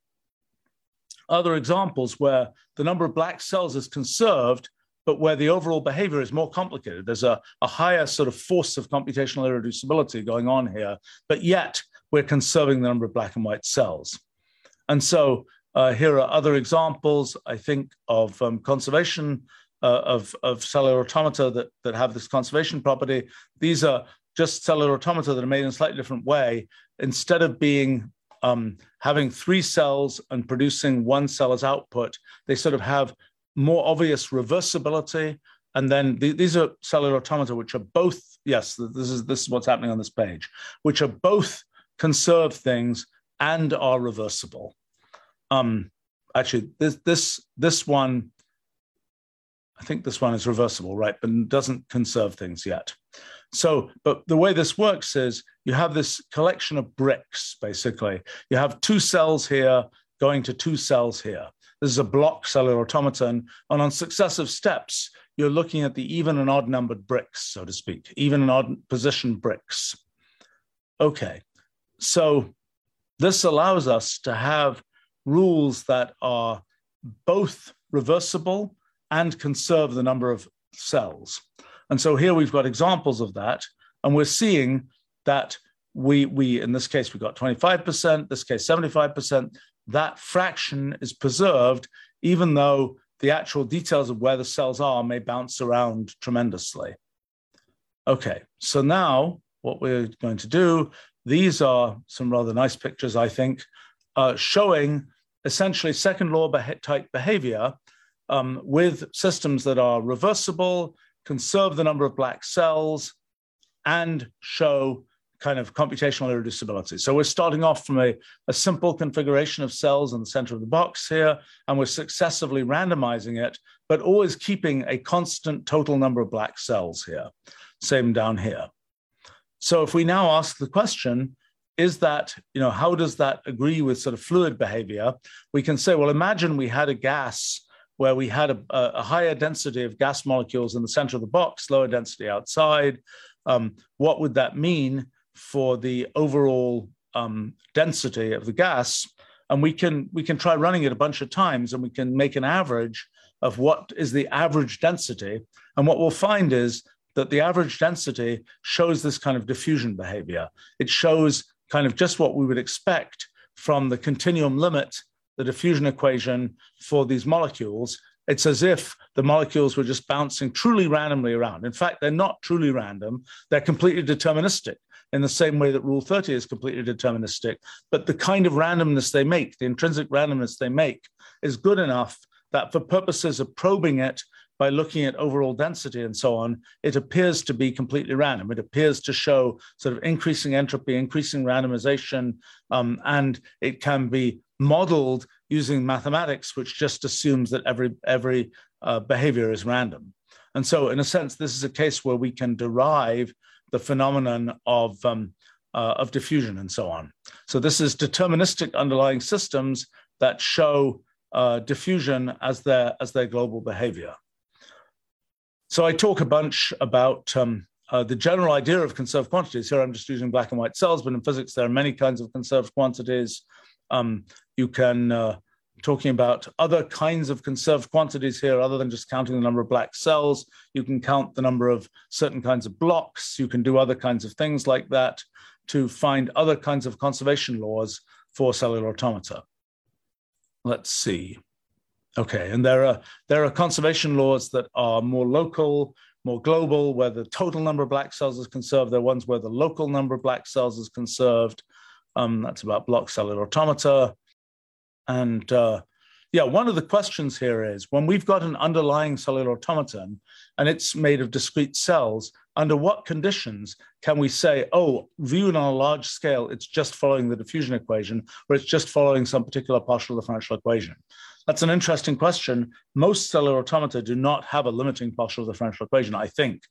other examples where the number of black cells is conserved, but where the overall behavior is more complicated. There's a, a higher sort of force of computational irreducibility going on here, but yet we're conserving the number of black and white cells. And so uh, here are other examples, I think, of um, conservation uh, of, of cellular automata that, that have this conservation property. These are just cellular automata that are made in a slightly different way. Instead of being um, having three cells and producing one cell as output, they sort of have more obvious reversibility. And then th these are cellular automata, which are both, yes, this is, this is what's happening on this page, which are both conserved things and are reversible. Um, actually, this, this, this one, I think this one is reversible, right? But doesn't conserve things yet. So, but the way this works is you have this collection of bricks, basically. You have two cells here going to two cells here. This is a block cellular automaton. And on successive steps, you're looking at the even and odd numbered bricks, so to speak, even and odd position bricks. Okay, so this allows us to have rules that are both reversible and conserve the number of cells. And so here we've got examples of that. And we're seeing that we, we in this case, we got 25%, this case, 75%. That fraction is preserved, even though the actual details of where the cells are may bounce around tremendously. Okay, so now what we're going to do, these are some rather nice pictures, I think, uh, showing essentially second law type behavior um, with systems that are reversible, conserve the number of black cells, and show kind of computational irreducibility. So we're starting off from a, a simple configuration of cells in the center of the box here, and we're successively randomizing it, but always keeping a constant total number of black cells here. Same down here. So if we now ask the question, is that, you know, how does that agree with sort of fluid behavior? We can say, well, imagine we had a gas where we had a, a, higher density of gas molecules in the center of the box, lower density outside. Um, what would that mean for the overall um, density of the gas? And we can we can try running it a bunch of times, and we can make an average of what is the average density. And what we'll find is that the average density shows this kind of diffusion behavior. It shows kind of just what we would expect from the continuum limit the diffusion equation for these molecules, it's as if the molecules were just bouncing truly randomly around. In fact, they're not truly random, they're completely deterministic in the same way that Rule 30 is completely deterministic. But the kind of randomness they make, the intrinsic randomness they make, is good enough that for purposes of probing it by looking at overall density and so on, it appears to be completely random. It appears to show sort of increasing entropy, increasing randomization, um, and it can be modeled using mathematics, which just assumes that every, every uh, behavior is random. And so, in a sense, this is a case where we can derive the phenomenon of, um, uh, of diffusion and so on. So, this is deterministic underlying systems that show uh, diffusion as their, as their global behavior. So I talk a bunch about um, uh, the general idea of conserved quantities. Here I'm just using black and white cells, but in physics there are many kinds of conserved quantities. Um, you can uh, talking about other kinds of conserved quantities here, other than just counting the number of black cells. You can count the number of certain kinds of blocks. You can do other kinds of things like that to find other kinds of conservation laws for cellular automata. Let's see. Okay, and there are there are conservation laws that are more local, more global, where the total number of black cells is conserved. There are ones where the local number of black cells is conserved. Um, that's about block cellular automata. And uh, yeah, one of the questions here is when we've got an underlying cellular automaton and it's made of discrete cells, under what conditions can we say, oh, viewed on a large scale, it's just following the diffusion equation, or it's just following some particular partial differential equation? That's an interesting question. Most cellular automata do not have a limiting partial differential equation, I think.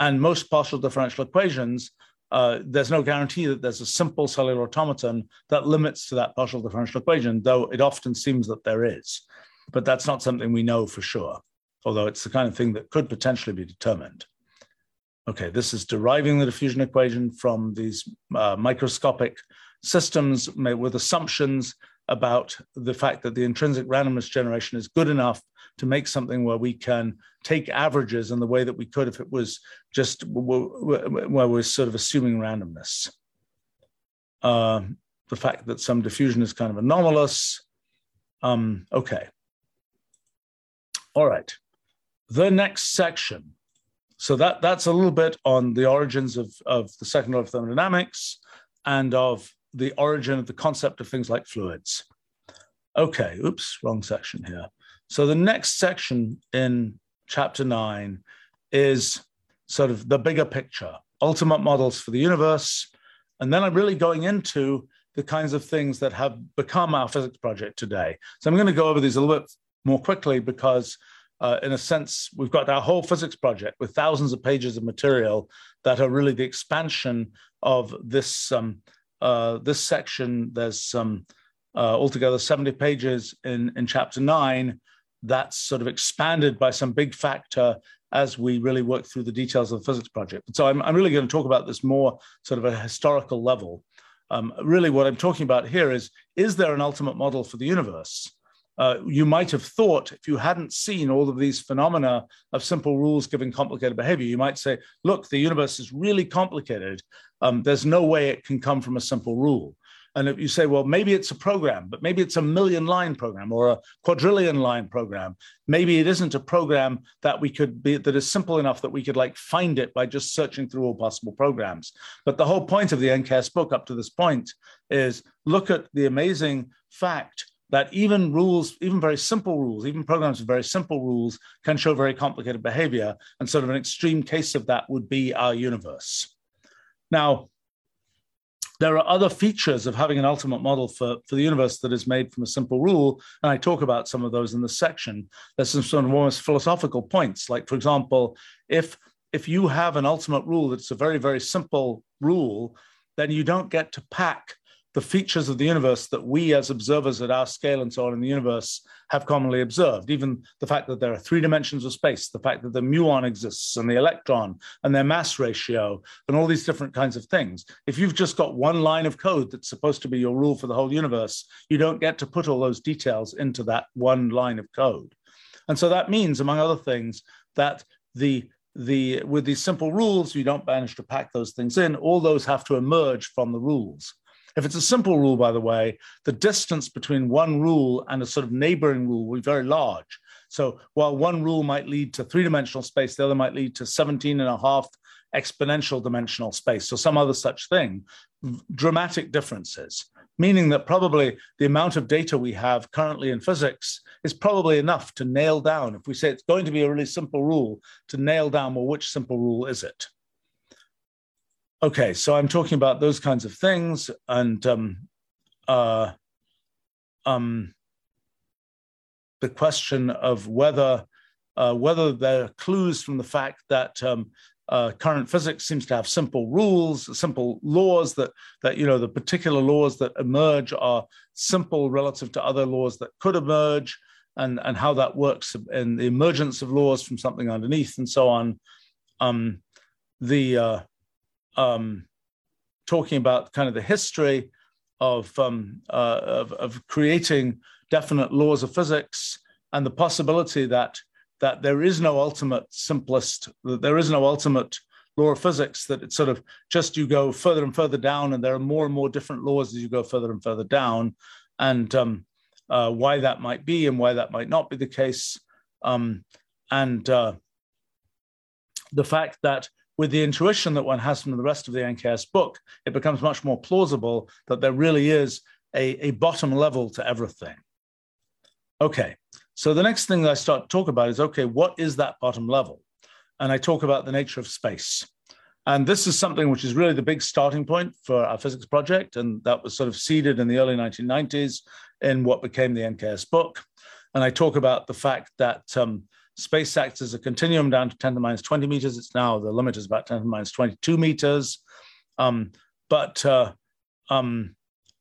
And most partial differential equations uh, there's no guarantee that there's a simple cellular automaton that limits to that partial differential equation, though it often seems that there is. But that's not something we know for sure, although it's the kind of thing that could potentially be determined. Okay, this is deriving the diffusion equation from these uh, microscopic systems with assumptions about the fact that the intrinsic randomness generation is good enough to make something where we can take averages in the way that we could if it was just where we're sort of assuming randomness. Uh, the fact that some diffusion is kind of anomalous. Um, okay. All right. The next section. So that, that's a little bit on the origins of, of the second law of thermodynamics and of the origin of the concept of things like fluids. Okay, oops, wrong section here. So the next section in chapter nine is sort of the bigger picture, ultimate models for the universe. And then I'm really going into the kinds of things that have become our physics project today. So I'm going to go over these a little bit more quickly because, uh, in a sense, we've got our whole physics project with thousands of pages of material that are really the expansion of this um, uh, this section. There's some uh, altogether 70 pages in, in chapter nine that's sort of expanded by some big factor as we really work through the details of the physics project. So I'm, I'm really going to talk about this more sort of a historical level. Um, really, what I'm talking about here is is there an ultimate model for the universe? Uh, you might have thought, if you hadn't seen all of these phenomena of simple rules giving complicated behavior, you might say, look, the universe is really complicated. Um, there's no way it can come from a simple rule. And if you say, well, maybe it's a program, but maybe it's a million line program or a quadrillion line program. Maybe it isn't a program that we could be that is simple enough that we could like find it by just searching through all possible programs. But the whole point of the NKS book up to this point is look at the amazing fact that even rules, even very simple rules, even programs with very simple rules can show very complicated behavior. And sort of an extreme case of that would be our universe. Now, there are other features of having an ultimate model for, for the universe that is made from a simple rule. And I talk about some of those in this section. There's some sort of almost philosophical points. Like, for example, if if you have an ultimate rule that's a very, very simple rule, then you don't get to pack the features of the universe that we as observers at our scale and so on in the universe have commonly observed. Even the fact that there are three dimensions of space, the fact that the muon exists and the electron and their mass ratio and all these different kinds of things. If you've just got one line of code that's supposed to be your rule for the whole universe, you don't get to put all those details into that one line of code. And so that means, among other things, that the the with these simple rules, you don't manage to pack those things in. All those have to emerge from the rules. If it's a simple rule, by the way, the distance between one rule and a sort of neighboring rule will be very large. So while one rule might lead to three dimensional space, the other might lead to 17 and a half exponential dimensional space, or some other such thing, dramatic differences, meaning that probably the amount of data we have currently in physics is probably enough to nail down, if we say it's going to be a really simple rule, to nail down, well, which simple rule is it? Okay, so I'm talking about those kinds of things, and um, uh, um, the question of whether uh, whether there are clues from the fact that um, uh, current physics seems to have simple rules, simple laws that that you know the particular laws that emerge are simple relative to other laws that could emerge. and, and how that works and the emergence of laws from something underneath and so on. Um, the uh, um, talking about kind of the history of, um, uh, of, of creating definite laws of physics and the possibility that that there is no ultimate simplest, that there is no ultimate law of physics, that it's sort of just you go further and further down, and there are more and more different laws as you go further and further down, and um, uh, why that might be and why that might not be the case, um, and uh, the fact that with the intuition that one has from the rest of the NKS book, it becomes much more plausible that there really is a, a bottom level to everything. Okay, so the next thing that I start to talk about is okay, what is that bottom level? And I talk about the nature of space. And this is something which is really the big starting point for our physics project. And that was sort of seeded in the early 1990s in what became the NKS book. And I talk about the fact that um, space acts as a continuum down to 10 to the minus 20 meters. It's now the limit is about 10 to the minus 22 meters. Um, but uh, um,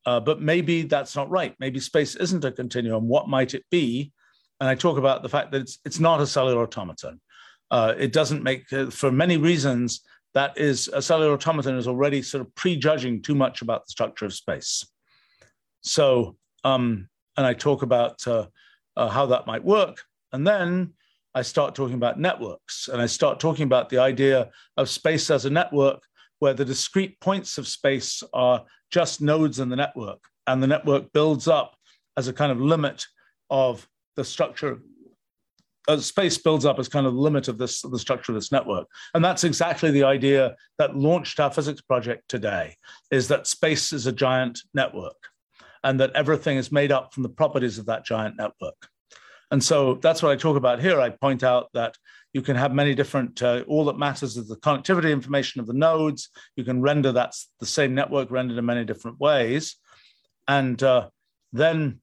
uh, but maybe that's not right. Maybe space isn't a continuum. What might it be? And I talk about the fact that it's, it's not a cellular automaton. Uh, it doesn't make, uh, for many reasons, that is, a cellular automaton is already sort of prejudging too much about the structure of space. So, um, and I talk about uh, uh, how that might work. And then I start talking about networks and I start talking about the idea of space as a network where the discrete points of space are just nodes in the network and the network builds up as a kind of limit of the structure uh, space builds up as kind of the limit of this the structure of this network. And that's exactly the idea that launched our physics project today is that space is a giant network and that everything is made up from the properties of that giant network and so that's what i talk about here i point out that you can have many different uh, all that matters is the connectivity information of the nodes you can render that's the same network rendered in many different ways and uh, then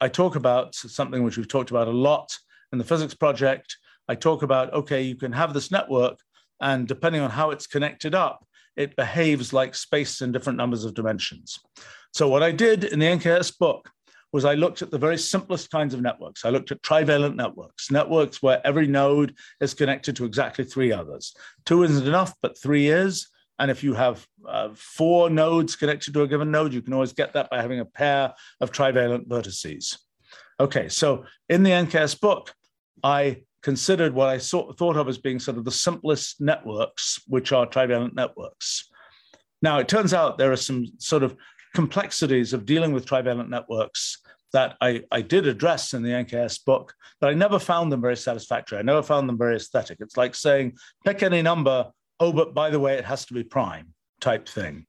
I talk about something which we've talked about a lot in the physics project. I talk about, okay, you can have this network, and depending on how it's connected up, it behaves like space in different numbers of dimensions. So, what I did in the NKS book was I looked at the very simplest kinds of networks. I looked at trivalent networks, networks where every node is connected to exactly three others. Two isn't enough, but three is. And if you have uh, four nodes connected to a given node, you can always get that by having a pair of trivalent vertices. Okay, so in the NKS book, I considered what I thought of as being sort of the simplest networks, which are trivalent networks. Now, it turns out there are some sort of complexities of dealing with trivalent networks that I, I did address in the NKS book, but I never found them very satisfactory. I never found them very aesthetic. It's like saying, pick any number oh, but by the way, it has to be prime type thing.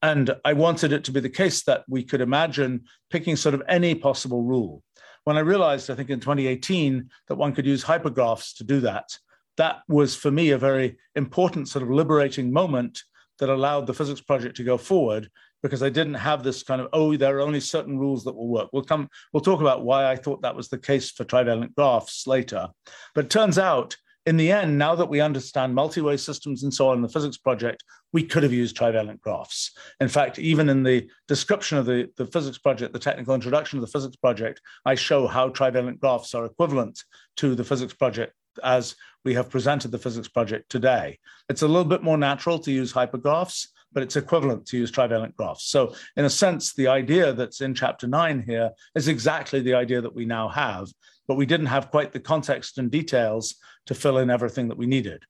And I wanted it to be the case that we could imagine picking sort of any possible rule. When I realized, I think in 2018, that one could use hypergraphs to do that, that was for me a very important sort of liberating moment that allowed the physics project to go forward because I didn't have this kind of, oh, there are only certain rules that will work. We'll come, we'll talk about why I thought that was the case for trivalent graphs later. But it turns out in the end, now that we understand multiway systems and so on in the physics project, we could have used trivalent graphs. In fact, even in the description of the, the physics project, the technical introduction of the physics project, I show how trivalent graphs are equivalent to the physics project as we have presented the physics project today. It's a little bit more natural to use hypergraphs, but it's equivalent to use trivalent graphs. So in a sense, the idea that's in chapter nine here is exactly the idea that we now have, but we didn't have quite the context and details to fill in everything that we needed.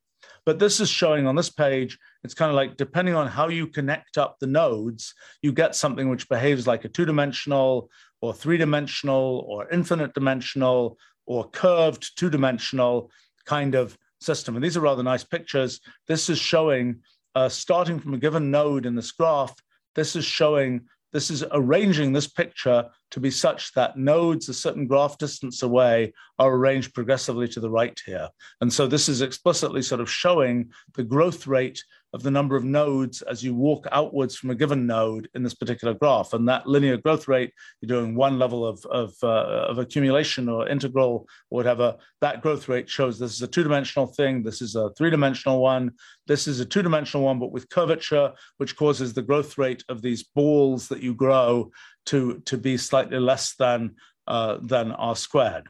But this is showing on this page, it's kind of like depending on how you connect up the nodes, you get something which behaves like a two dimensional or three dimensional or infinite dimensional or curved two dimensional kind of system. And these are rather nice pictures. This is showing, uh, starting from a given node in this graph, this is showing this is arranging this picture to be such that nodes a certain graph distance away are arranged progressively to the right here. And so this is explicitly sort of showing the growth rate of the number of nodes as you walk outwards from a given node in this particular graph. And that linear growth rate, you're doing one level of, of, uh, of accumulation or integral or whatever, that growth rate shows this is a two-dimensional thing, this is a three-dimensional one, this is a two-dimensional one, but with curvature, which causes the growth rate of these balls that you grow to, to be slightly less than, uh, than r squared.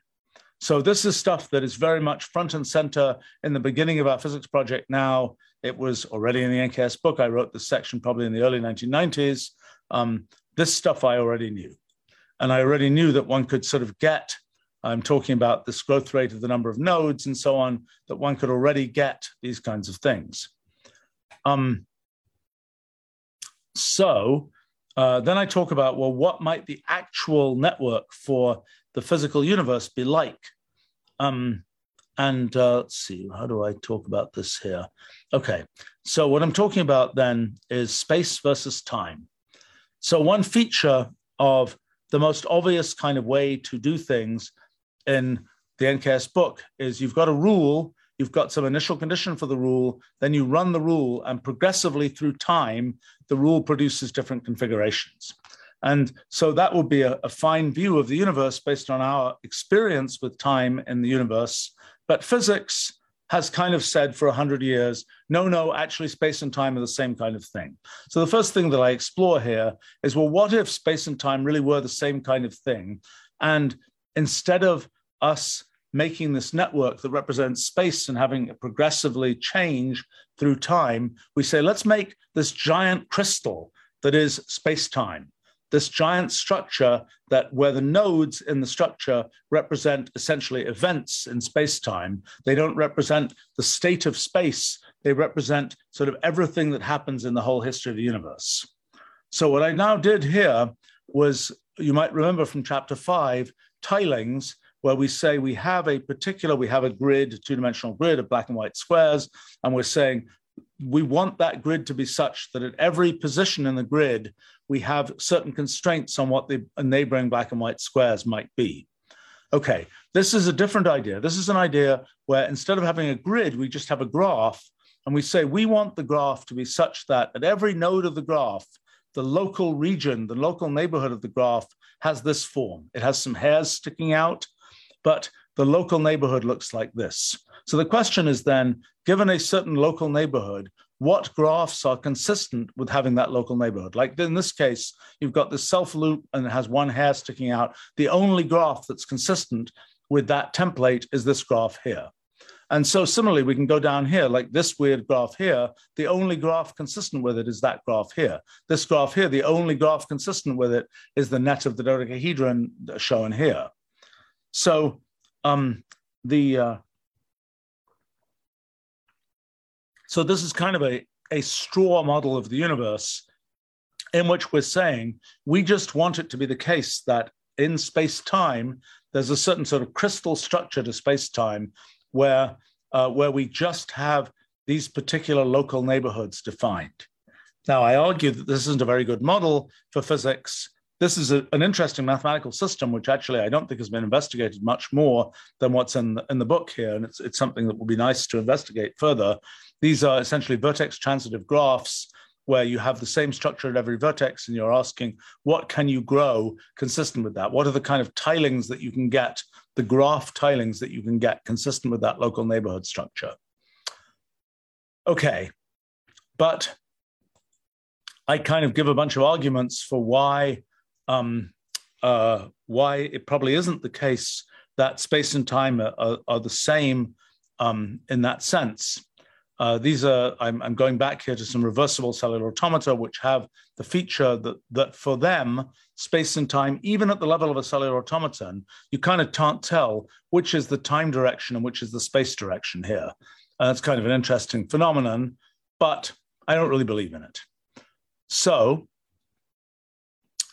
So this is stuff that is very much front and center in the beginning of our physics project now. It was already in the NKS book. I wrote this section probably in the early 1990s. Um, this stuff I already knew. And I already knew that one could sort of get, I'm talking about this growth rate of the number of nodes and so on, that one could already get these kinds of things. Um, so uh, then I talk about, well, what might the actual network for the physical universe be like? Um, and uh, let's see, how do I talk about this here? Okay, so what I'm talking about then is space versus time. So, one feature of the most obvious kind of way to do things in the NKS book is you've got a rule, you've got some initial condition for the rule, then you run the rule, and progressively through time, the rule produces different configurations. And so that would be a, a, fine view of the universe based on our experience with time in the universe. But physics has kind of said for 100 years no, no, actually, space and time are the same kind of thing. So the first thing that I explore here is well, what if space and time really were the same kind of thing? And instead of us making this network that represents space and having it progressively change through time, we say, let's make this giant crystal that is space time this giant structure that where the nodes in the structure represent essentially events in space-time. They don't represent the state of space. They represent sort of everything that happens in the whole history of the universe. So what I now did here was, you might remember from chapter five, tilings, where we say we have a particular, we have a grid, two-dimensional grid of black and white squares, and we're saying we want that grid to be such that at every position in the grid, we have certain constraints on what the neighboring black and white squares might be. Okay, this is a different idea. This is an idea where instead of having a grid, we just have a graph and we say we want the graph to be such that at every node of the graph, the local region, the local neighborhood of the graph has this form. It has some hairs sticking out, but the local neighborhood looks like this. So the question is then, given a certain local neighborhood, what graphs are consistent with having that local neighborhood? Like in this case, you've got this self loop and it has one hair sticking out. The only graph that's consistent with that template is this graph here. And so similarly, we can go down here, like this weird graph here, the only graph consistent with it is that graph here. This graph here, the only graph consistent with it is the net of the dodecahedron shown here. So um, the uh, so this is kind of a, a straw model of the universe in which we're saying we just want it to be the case that in space time there's a certain sort of crystal structure to space time where uh, where we just have these particular local neighborhoods defined. Now, I argue that this isn't a very good model for physics this is a, an interesting mathematical system, which actually I don't think has been investigated much more than what's in the, in the book here. And it's, it's something that will be nice to investigate further. These are essentially vertex transitive graphs where you have the same structure at every vertex and you're asking what can you grow consistent with that what are the kind of tilings that you can get the graph tilings that you can get consistent with that local neighborhood structure okay but i kind of give a bunch of arguments for why um, uh, why it probably isn't the case that space and time are, are, are the same um, in that sense. Uh, these are, I'm, I'm, going back here to some reversible cellular automata, which have the feature that, that for them, space and time, even at the level of a cellular automaton, you kind of can't tell which is the time direction and which is the space direction here. And it's kind of an interesting phenomenon, but I don't really believe in it. So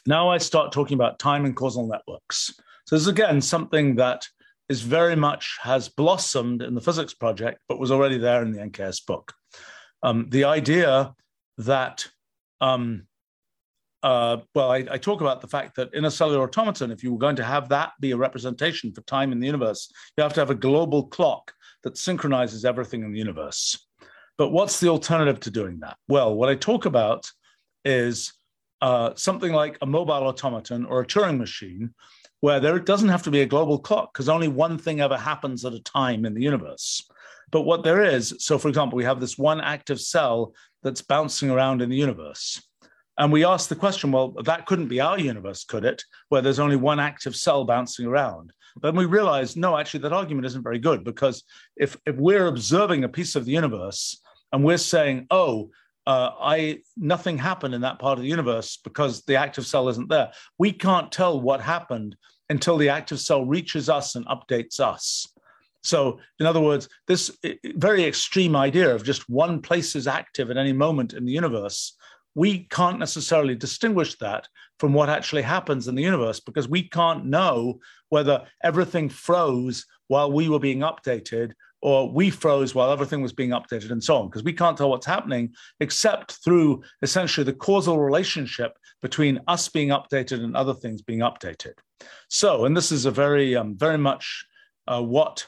now I start talking about time and causal networks. So this is again something that is very much has blossomed in the physics project, but was already there in the NKS book. Um, the idea that, um, uh, well, I, I, talk about the fact that in a cellular automaton, if you were going to have that be a representation for time in the universe, you have to have a global clock that synchronizes everything in the universe. But what's the alternative to doing that? Well, what I talk about is uh, something like a mobile automaton or a Turing machine, where there doesn't have to be a global clock because only one thing ever happens at a time in the universe. But what there is, so for example, we have this one active cell that's bouncing around in the universe. And we ask the question, well, that couldn't be our universe, could it? Where there's only one active cell bouncing around. Then we realize, no, actually, that argument isn't very good because if, if we're observing a piece of the universe and we're saying, oh, uh, I nothing happened in that part of the universe because the active cell isn't there. We can't tell what happened until the active cell reaches us and updates us. So, in other words, this very extreme idea of just one place is active at any moment in the universe, we can't necessarily distinguish that from what actually happens in the universe because we can't know whether everything froze while we were being updated or we froze while everything was being updated and so on because we can't tell what's happening except through essentially the causal relationship between us being updated and other things being updated so and this is a very um, very much uh, what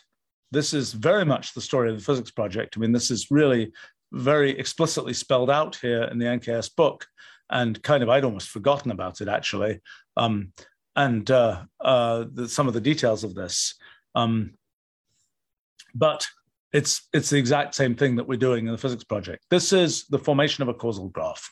this is very much the story of the physics project. I mean, this is really very explicitly spelled out here in the NKS book, and kind of I'd almost forgotten about it actually, um, and uh, uh, the, some of the details of this. Um, but it's it's the exact same thing that we're doing in the physics project. This is the formation of a causal graph.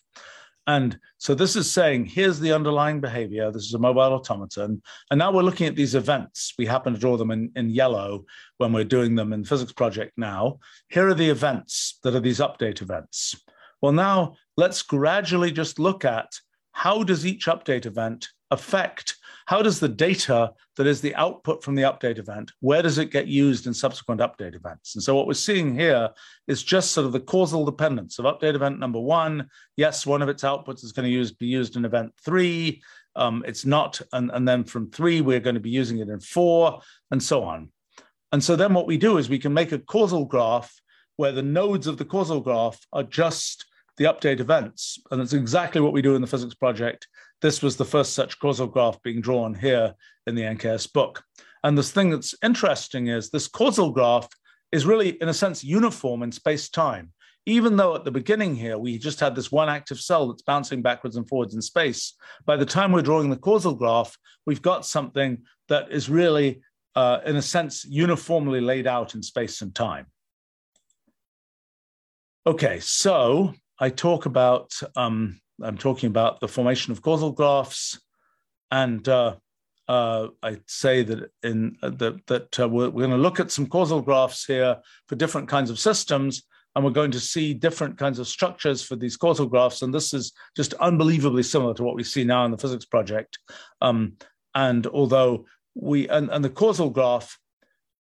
And so this is saying, here's the underlying behavior. This is a mobile automaton. And now we're looking at these events. We happen to draw them in, in yellow when we're doing them in the physics project now. Here are the events that are these update events. Well, now let's gradually just look at how does each update event affect how does the data that is the output from the update event, where does it get used in subsequent update events? And so what we're seeing here is just sort of the causal dependence of update event number one. Yes, one of its outputs is going to use, be used in event three. Um, it's not, and, and then from three, we're going to be using it in four, and so on. And so then what we do is we can make a causal graph where the nodes of the causal graph are just the update events. And it's exactly what we do in the physics project this was the first such causal graph being drawn here in the NKS book. And this thing that's interesting is this causal graph is really, in a sense, uniform in space time. Even though at the beginning here we just had this one active cell that's bouncing backwards and forwards in space, by the time we're drawing the causal graph, we've got something that is really, uh, in a sense, uniformly laid out in space and time. Okay, so I talk about um, I'm talking about the formation of causal graphs, and uh, uh, I'd say that in uh, that uh, we're, we're going to look at some causal graphs here for different kinds of systems, and we're going to see different kinds of structures for these causal graphs. And this is just unbelievably similar to what we see now in the physics project. Um, and although we and, and the causal graph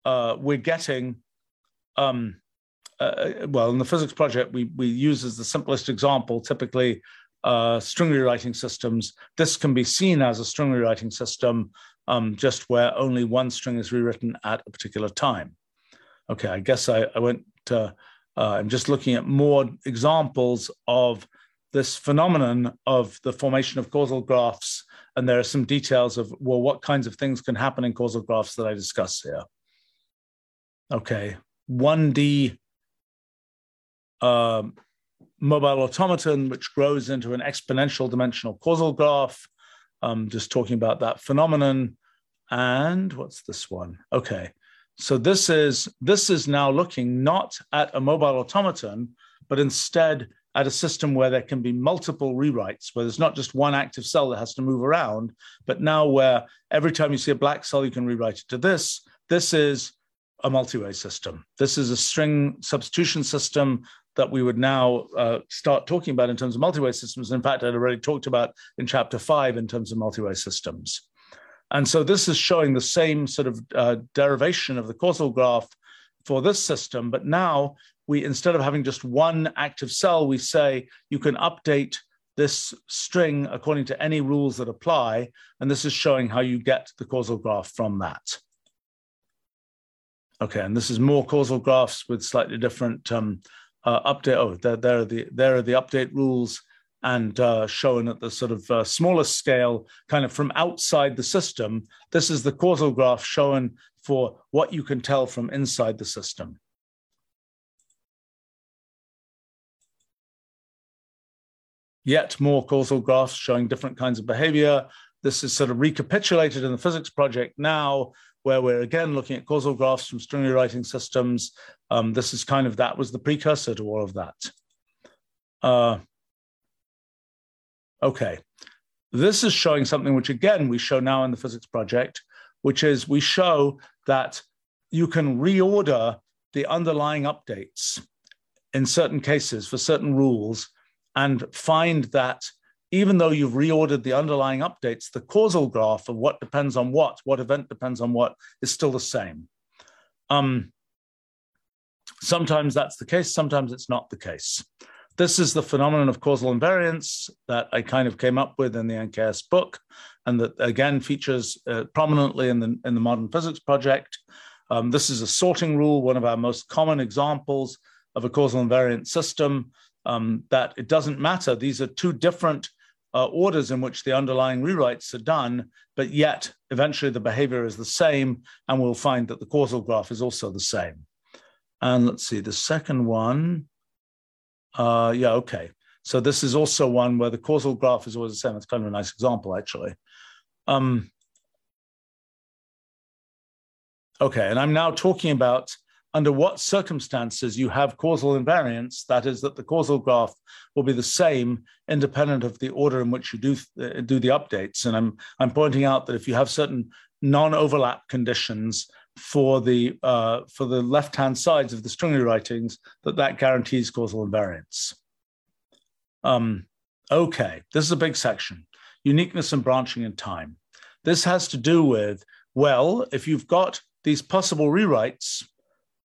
uh, we're getting. Um, uh, well, in the physics project, we, we use as the simplest example typically uh, string rewriting systems, this can be seen as a string rewriting system um, just where only one string is rewritten at a particular time. Okay, I guess I, I went, to, uh, I'm just looking at more examples of this phenomenon of the formation of causal graphs. And there are some details of, well, what kinds of things can happen in causal graphs that I discuss here. Okay, 1D um, mobile automaton, which grows into an exponential dimensional causal graph. Um, just talking about that phenomenon. And what's this one? Okay. So this is this is now looking not at a mobile automaton, but instead at a system where there can be multiple rewrites, where there's not just one active cell that has to move around, but now where every time you see a black cell, you can rewrite it to this. This is a multi-way system. This is a string substitution system that we would now uh, start talking about in terms of multi-way systems. In fact, I'd already talked about in chapter five in terms of multi-way systems. And so this is showing the same sort of uh, derivation of the causal graph for this system. But now we, instead of having just one active cell, we say you can update this string according to any rules that apply. And this is showing how you get the causal graph from that. Okay, and this is more causal graphs with slightly different um, uh, update. Oh, there, there, are the there are the update rules and uh, shown at the sort of uh, smallest scale, kind of from outside the system. This is the causal graph shown for what you can tell from inside the system. Yet more causal graphs showing different kinds of behavior. This is sort of recapitulated in the physics project now where we're again looking at causal graphs from string rewriting systems. Um, this is kind of that was the precursor to all of that. Uh, okay, this is showing something which, again, we show now in the physics project, which is we show that you can reorder the underlying updates in certain cases for certain rules and find that even though you've reordered the underlying updates, the causal graph of what depends on what, what event depends on what, is still the same. Um, sometimes that's the case, sometimes it's not the case. This is the phenomenon of causal invariance that I kind of came up with in the NKS book, and that again features uh, prominently in the, in the modern physics project. Um, this is a sorting rule, one of our most common examples of a causal invariant system, um, that it doesn't matter. These are two different uh, orders in which the underlying rewrites are done, but yet eventually the behavior is the same, and we'll find that the causal graph is also the same. And let's see, the second one, uh, yeah, okay. So this is also one where the causal graph is always the same. It's kind of a nice example, actually. Um, okay, and I'm now talking about under what circumstances you have causal invariance, that is, that the causal graph will be the same independent of the order in which you do, uh, do the updates. And I'm, I'm pointing out that if you have certain non-overlap conditions for the, uh, for the left-hand sides of the string rewritings, that that guarantees causal invariance. Um, okay, this is a big section, uniqueness and branching in time. This has to do with, well, if you've got these possible rewrites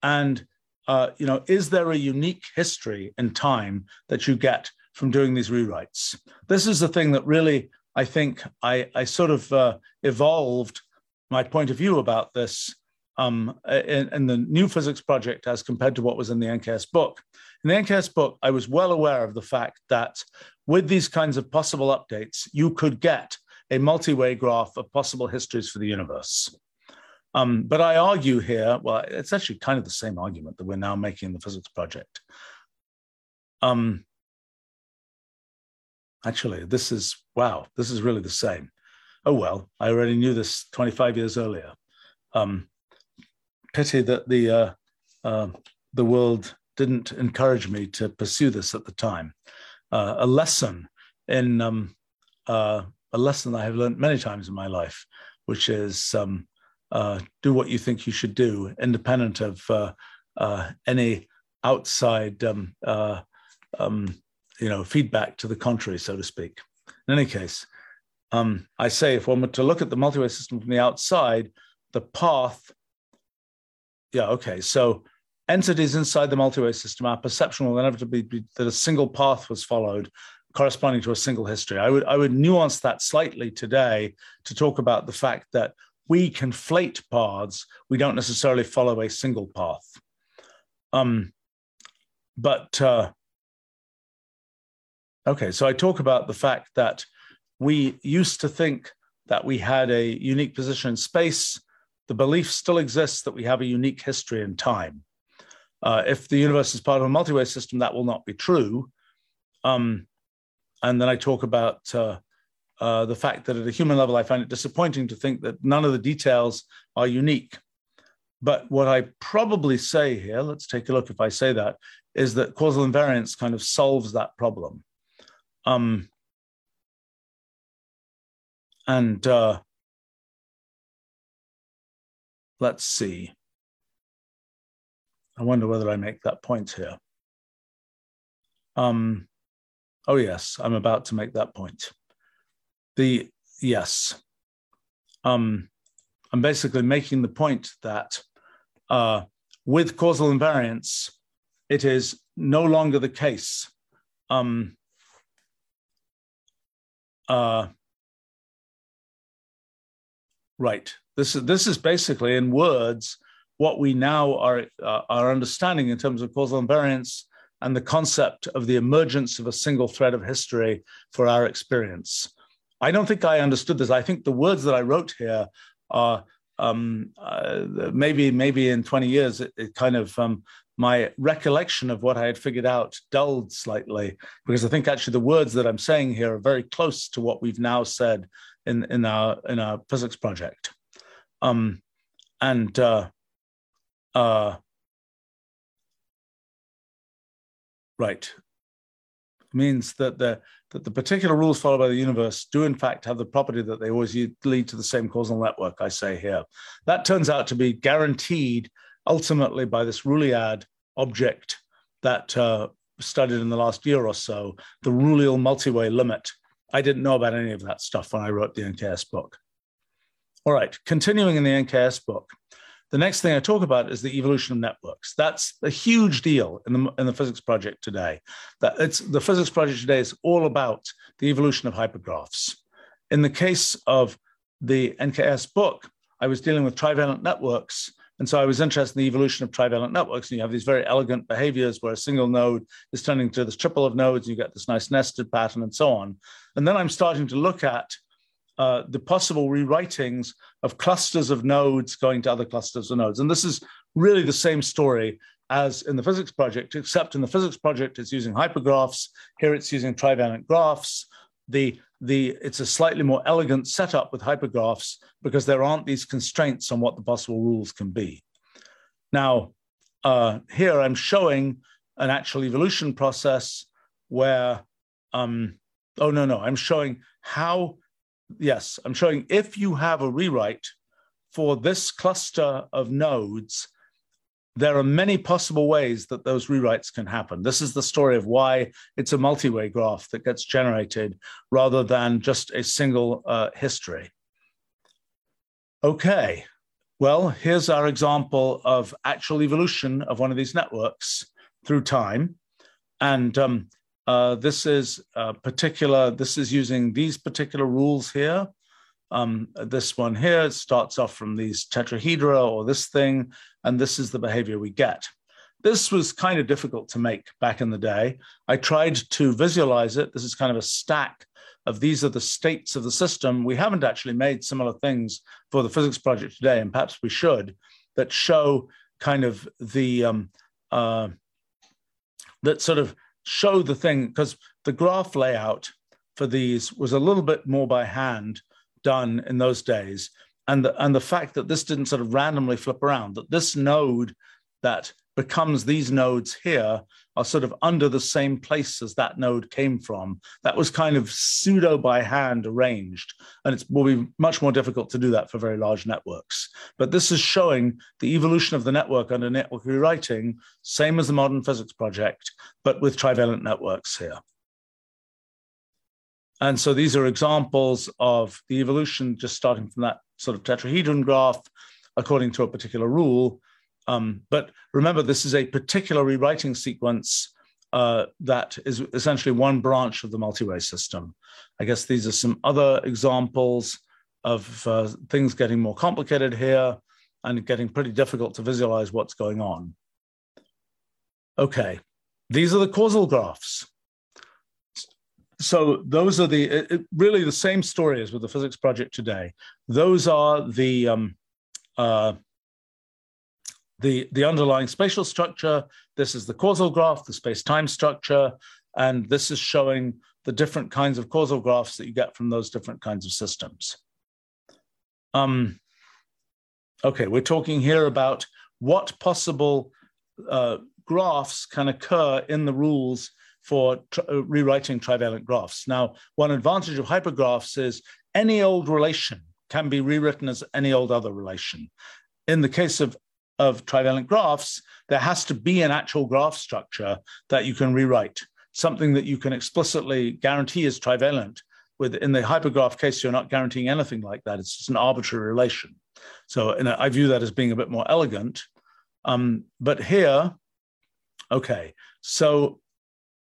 and uh, you know, is there a unique history and time that you get from doing these rewrites? This is the thing that really I think I, I sort of uh, evolved my point of view about this um, in, in, the new physics project as compared to what was in the NKS book. In the NKS book, I was well aware of the fact that with these kinds of possible updates, you could get a multi-way graph of possible histories for the universe. Um, but I argue here, well, it's actually kind of the same argument that we're now making in the physics project. Um, actually, this is, wow, this is really the same. Oh, well, I already knew this 25 years earlier. Um, pity that the, uh, uh, the world didn't encourage me to pursue this at the time. Uh, a lesson in, um, uh, a lesson I have learned many times in my life, which is um, uh, do what you think you should do, independent of uh, uh, any outside, um, uh, um, you know, feedback to the contrary, so to speak. In any case, um, I say if one were to look at the multi-way system from the outside, the path, yeah, okay, so entities inside the multi-way system, our perception will inevitably be that a single path was followed corresponding to a single history. I would, I would nuance that slightly today to talk about the fact that we conflate paths. We don't necessarily follow a single path. Um, but uh, okay, so I talk about the fact that we used to think that we had a unique position in space. The belief still exists that we have a unique history in time. Uh, if the universe is part of a multi-way system, that will not be true. Um, and then I talk about uh, uh, the fact that at a human level, I find it disappointing to think that none of the details are unique. But what I probably say here, let's take a look if I say that, is that causal invariance kind of solves that problem. Um, and uh, let's see. I wonder whether I make that point here. Um, oh, yes, I'm about to make that point the yes. Um, i'm basically making the point that uh, with causal invariance it is no longer the case. Um, uh, right. This is this is basically in words what we now are uh, are understanding in terms of causal invariance and the concept of the emergence of a single thread of history for our experience I don't think I understood this. I think the words that I wrote here are um, uh, maybe maybe in 20 years it, it kind of um, my recollection of what I had figured out dulled slightly because I think actually the words that I'm saying here are very close to what we've now said in in our in our physics project. Um, and uh, uh, right, means that the that the particular rules followed by the universe do in fact have the property that they always lead to the same causal network. I say here that turns out to be guaranteed ultimately by this Ruliad object that uh, studied in the last year or so, the Rulial multiway limit. I didn't know about any of that stuff when I wrote the NKS book. All right, continuing in the NKS book, the next thing I talk about is the evolution of networks. That's a huge deal in the, in the physics project today. That it's the physics project today is all about the evolution of hypergraphs. In the case of the NKS book, I was dealing with trivalent networks. And so I was interested in the evolution of trivalent networks. And you have these very elegant behaviors where a single node is turning to this triple of nodes, and you get this nice nested pattern and so on. And then I'm starting to look at uh, the possible rewritings of clusters of nodes going to other clusters of nodes. And this is really the same story as in the physics project, except in the physics project, it's using hypergraphs. Here it's using trivalent graphs. The, the, it's a slightly more elegant setup with hypergraphs because there aren't these constraints on what the possible rules can be. Now, uh, here I'm showing an actual evolution process where, um, oh, no, no, I'm showing how yes, I'm showing if you have a rewrite for this cluster of nodes, there are many possible ways that those rewrites can happen. This is the story of why it's a multi-way graph that gets generated rather than just a single uh, history. Okay, well, here's our example of actual evolution of one of these networks through time. And um, uh, this is particular, this is using these particular rules here. Um, this one here starts off from these tetrahedra or this thing, and this is the behavior we get. This was kind of difficult to make back in the day. I tried to visualize it. This is kind of a stack of these are the states of the system. We haven't actually made similar things for the physics project today, and perhaps we should, that show kind of the, um, uh, that sort of show the thing because the graph layout for these was a little bit more by hand done in those days. And the, and the fact that this didn't sort of randomly flip around, that this node that becomes these nodes here are sort of under the same place as that node came from. That was kind of pseudo by hand arranged. And it will be much more difficult to do that for very large networks. But this is showing the evolution of the network under network rewriting, same as the modern physics project, but with trivalent networks here. And so these are examples of the evolution just starting from that sort of tetrahedron graph according to a particular rule um, but remember, this is a particular rewriting sequence uh, that is essentially one branch of the multi-way system. I guess these are some other examples of uh, things getting more complicated here and getting pretty difficult to visualize what's going on. Okay, these are the causal graphs. So those are the it, it, really the same story as with the physics project today. Those are the um, uh, the, the underlying spatial structure. This is the causal graph, the space-time structure, and this is showing the different kinds of causal graphs that you get from those different kinds of systems. Um, okay, we're talking here about what possible uh, graphs can occur in the rules for tri uh, rewriting trivalent graphs. Now, one advantage of hypergraphs is any old relation can be rewritten as any old other relation. In the case of of trivalent graphs, there has to be an actual graph structure that you can rewrite, something that you can explicitly guarantee is trivalent. With in the hypergraph case, you're not guaranteeing anything like that. It's just an arbitrary relation. So I view that as being a bit more elegant. Um, but here, okay, so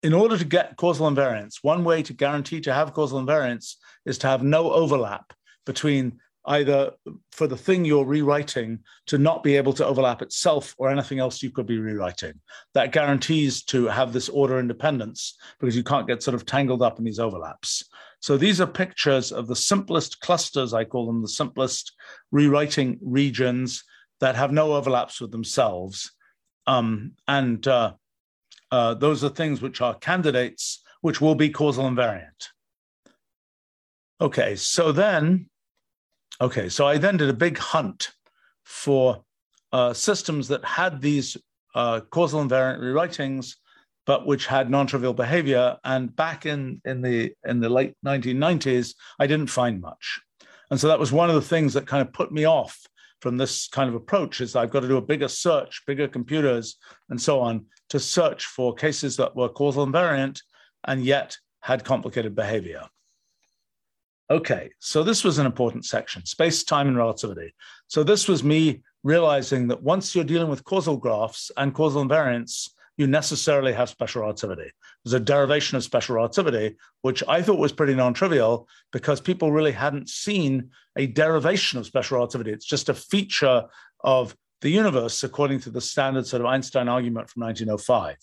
in order to get causal invariance, one way to guarantee to have causal invariance is to have no overlap between either for the thing you're rewriting to not be able to overlap itself or anything else you could be rewriting. That guarantees to have this order independence because you can't get sort of tangled up in these overlaps. So these are pictures of the simplest clusters, I call them the simplest rewriting regions that have no overlaps with themselves. Um, and uh, uh, those are things which are candidates which will be causal invariant. Okay, so then Okay, so I then did a big hunt for uh, systems that had these uh, causal invariant rewritings but which had non-trivial behavior. And back in, in, the, in the late 1990s, I didn't find much. And so that was one of the things that kind of put me off from this kind of approach is I've got to do a bigger search, bigger computers, and so on to search for cases that were causal invariant and yet had complicated behavior. Okay, so this was an important section, space, time, and relativity. So this was me realizing that once you're dealing with causal graphs and causal invariants, you necessarily have special relativity. There's a derivation of special relativity, which I thought was pretty non-trivial because people really hadn't seen a derivation of special relativity. It's just a feature of the universe according to the standard sort of Einstein argument from 1905.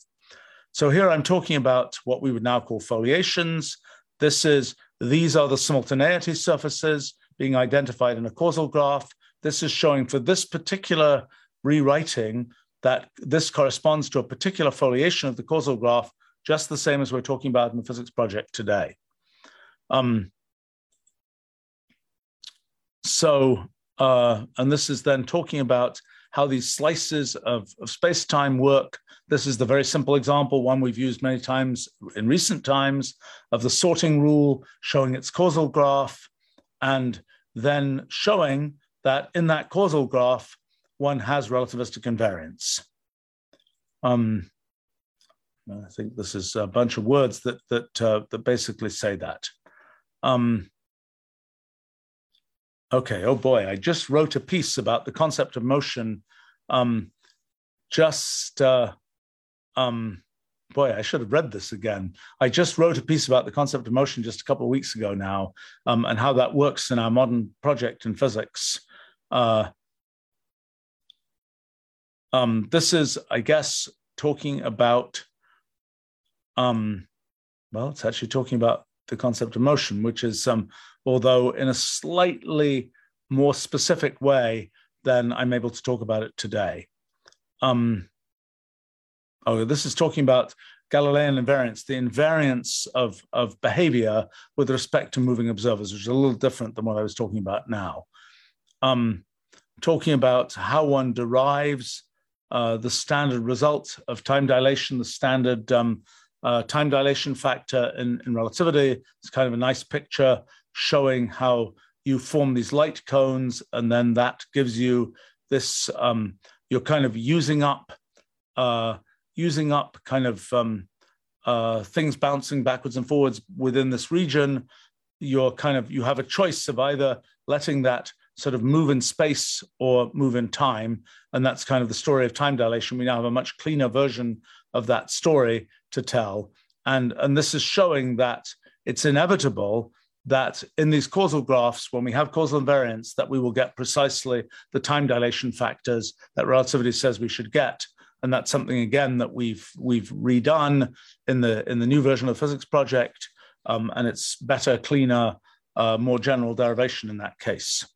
So here I'm talking about what we would now call foliations. This is, these are the simultaneity surfaces being identified in a causal graph. This is showing for this particular rewriting that this corresponds to a particular foliation of the causal graph, just the same as we're talking about in the physics project today. Um, so, uh, and this is then talking about how these slices of, of space-time work. This is the very simple example, one we've used many times in recent times, of the sorting rule showing its causal graph, and then showing that in that causal graph, one has relativistic invariance. Um, I think this is a bunch of words that that uh, that basically say that. Um, okay. Oh boy, I just wrote a piece about the concept of motion. Um, just uh, um, boy, I should have read this again. I just wrote a piece about the concept of motion just a couple of weeks ago now, um, and how that works in our modern project in physics. Uh, um, this is, I guess, talking about, um, well, it's actually talking about the concept of motion, which is, um, although in a slightly more specific way than I'm able to talk about it today. Um, oh, this is talking about Galilean invariance, the invariance of, of behavior with respect to moving observers, which is a little different than what I was talking about now. Um, talking about how one derives uh, the standard result of time dilation, the standard um, uh, time dilation factor in, in relativity. It's kind of a nice picture showing how you form these light cones, and then that gives you this. Um, you're kind of using up, uh, using up kind of um, uh, things bouncing backwards and forwards within this region. You're kind of you have a choice of either letting that sort of move in space or move in time. And that's kind of the story of time dilation. We now have a much cleaner version of that story to tell. And, and this is showing that it's inevitable that in these causal graphs, when we have causal invariance, that we will get precisely the time dilation factors that relativity says we should get. And that's something again that we've we've redone in the in the new version of the physics project. Um, and it's better, cleaner, uh, more general derivation in that case.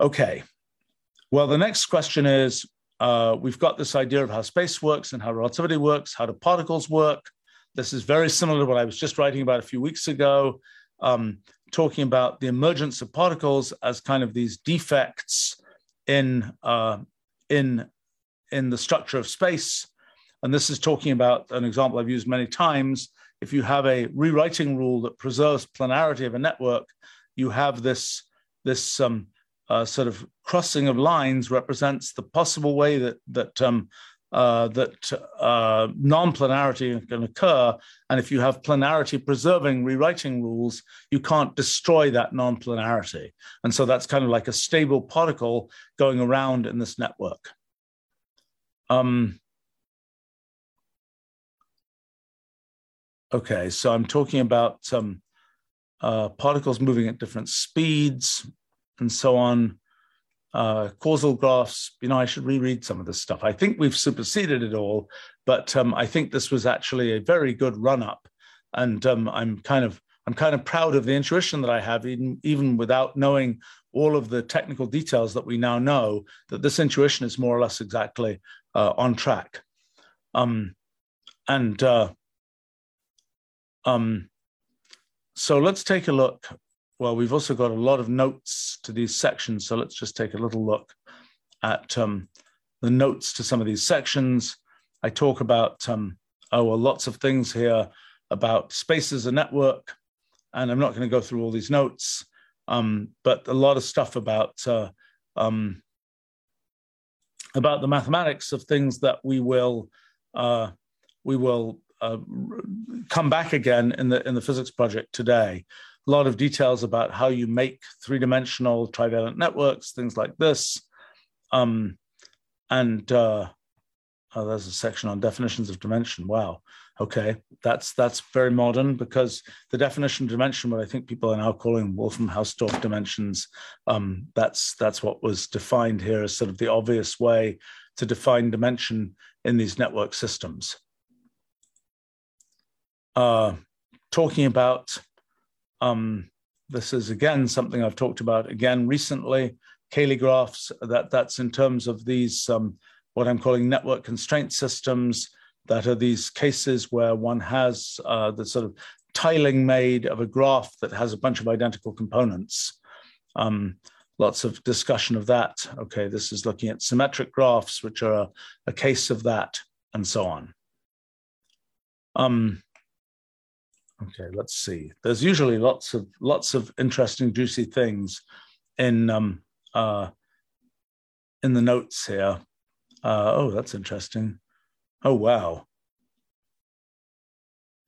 Okay. Well, the next question is uh, we've got this idea of how space works and how relativity works. How do particles work? This is very similar to what I was just writing about a few weeks ago, um, talking about the emergence of particles as kind of these defects in uh, in in the structure of space. And this is talking about an example I've used many times. If you have a rewriting rule that preserves planarity of a network, you have this this um, uh, sort of crossing of lines represents the possible way that that um, uh, that uh, non-planarity can occur. And if you have planarity preserving rewriting rules, you can't destroy that non-planarity. And so that's kind of like a stable particle going around in this network. Um, okay, so I'm talking about um, uh, particles moving at different speeds, and so on. Uh, causal graphs, you know, I should reread some of this stuff. I think we've superseded it all, but um, I think this was actually a very good run up, and um, I'm kind of I'm kind of proud of the intuition that I have, even even without knowing all of the technical details that we now know. That this intuition is more or less exactly uh, on track, um, and uh, um, so let's take a look well, we've also got a lot of notes to these sections. So let's just take a little look at um, the notes to some of these sections. I talk about, um, oh, well, lots of things here about space as a network. And I'm not going to go through all these notes, um, but a lot of stuff about uh, um, about the mathematics of things that we will uh, we will uh, come back again in the in the physics project today. A lot of details about how you make three-dimensional trivalent networks, things like this, um, and uh, oh, there's a section on definitions of dimension. Wow, okay, that's that's very modern because the definition of dimension, what I think people are now calling Wolfram-Hausdorff dimensions, um, that's that's what was defined here as sort of the obvious way to define dimension in these network systems. Uh, talking about um, this is again something I've talked about again recently. Cayley graphs that that's in terms of these um, what I'm calling network constraint systems that are these cases where one has uh, the sort of tiling made of a graph that has a bunch of identical components. Um, lots of discussion of that. Okay, this is looking at symmetric graphs, which are a, a case of that, and so on. Um, Okay, let's see. There's usually lots of lots of interesting, juicy things in um, uh, in the notes here. Uh, oh, that's interesting. Oh, wow.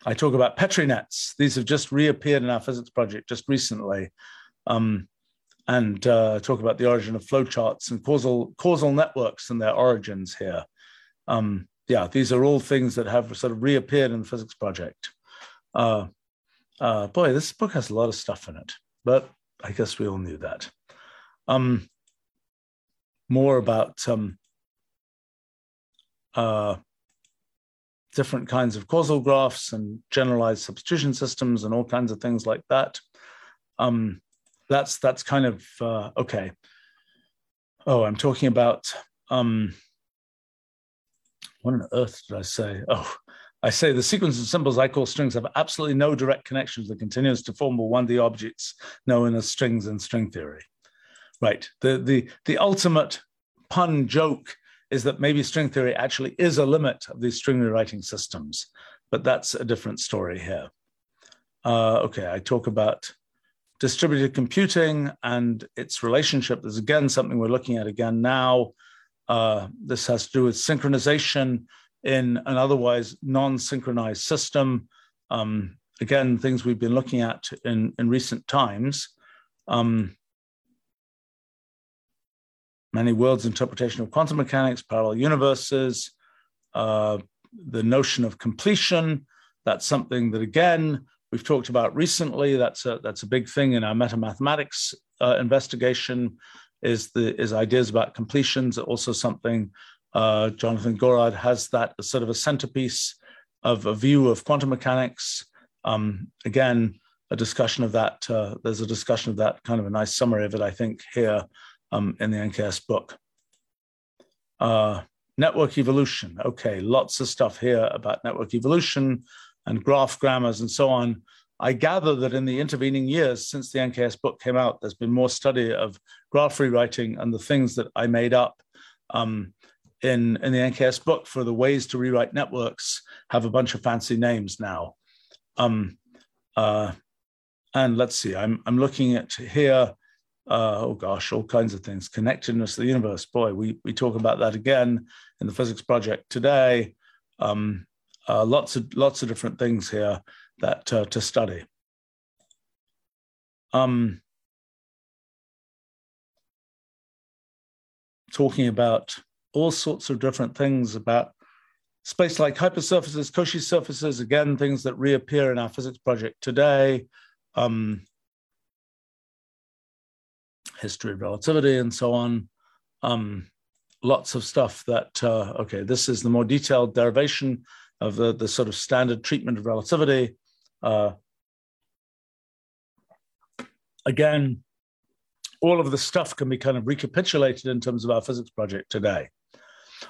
I talk about Petri nets. These have just reappeared in our physics project just recently, um, and uh, talk about the origin of flowcharts and causal causal networks and their origins here. Um, yeah, these are all things that have sort of reappeared in the physics project. Uh, uh, boy, this book has a lot of stuff in it, but I guess we all knew that. Um, more about um, uh, different kinds of causal graphs and generalized substitution systems and all kinds of things like that. Um, that's that's kind of uh, okay. Oh, I'm talking about um, what on earth did I say? Oh, I say the sequence of symbols I call strings have absolutely no direct connection to the continuous deformable 1D objects known as strings in string theory. Right. The, the, the ultimate pun joke is that maybe string theory actually is a limit of these string rewriting systems, but that's a different story here. Uh, okay, I talk about distributed computing and its relationship. There's again something we're looking at again now. Uh, this has to do with synchronization in an otherwise non-synchronized system. Um, again, things we've been looking at in, in recent times. Um, many worlds interpretation of quantum mechanics, parallel universes, uh, the notion of completion. That's something that, again, we've talked about recently. That's a, that's a big thing in our metamathematics uh, investigation is the is ideas about completions. Also something uh, Jonathan Gorard has that sort of a centerpiece of a view of quantum mechanics. Um, again, a discussion of that. Uh, there's a discussion of that, kind of a nice summary of it, I think, here um, in the NKS book. Uh, network evolution. Okay, lots of stuff here about network evolution and graph grammars and so on. I gather that in the intervening years since the NKS book came out, there's been more study of graph rewriting and the things that I made up um, in, in the NKS book for the ways to rewrite networks have a bunch of fancy names now. Um, uh, and let's see, I'm, I'm looking at here, uh, oh gosh, all kinds of things. Connectedness of the universe. Boy, we, we talk about that again in the physics project today. Um, uh, lots of lots of different things here that uh, to study. Um, talking about all sorts of different things about space-like hypersurfaces, Cauchy surfaces, again, things that reappear in our physics project today, um, history of relativity and so on. Um, lots of stuff that, uh, okay, this is the more detailed derivation of the, the sort of standard treatment of relativity. Uh, again, all of the stuff can be kind of recapitulated in terms of our physics project today.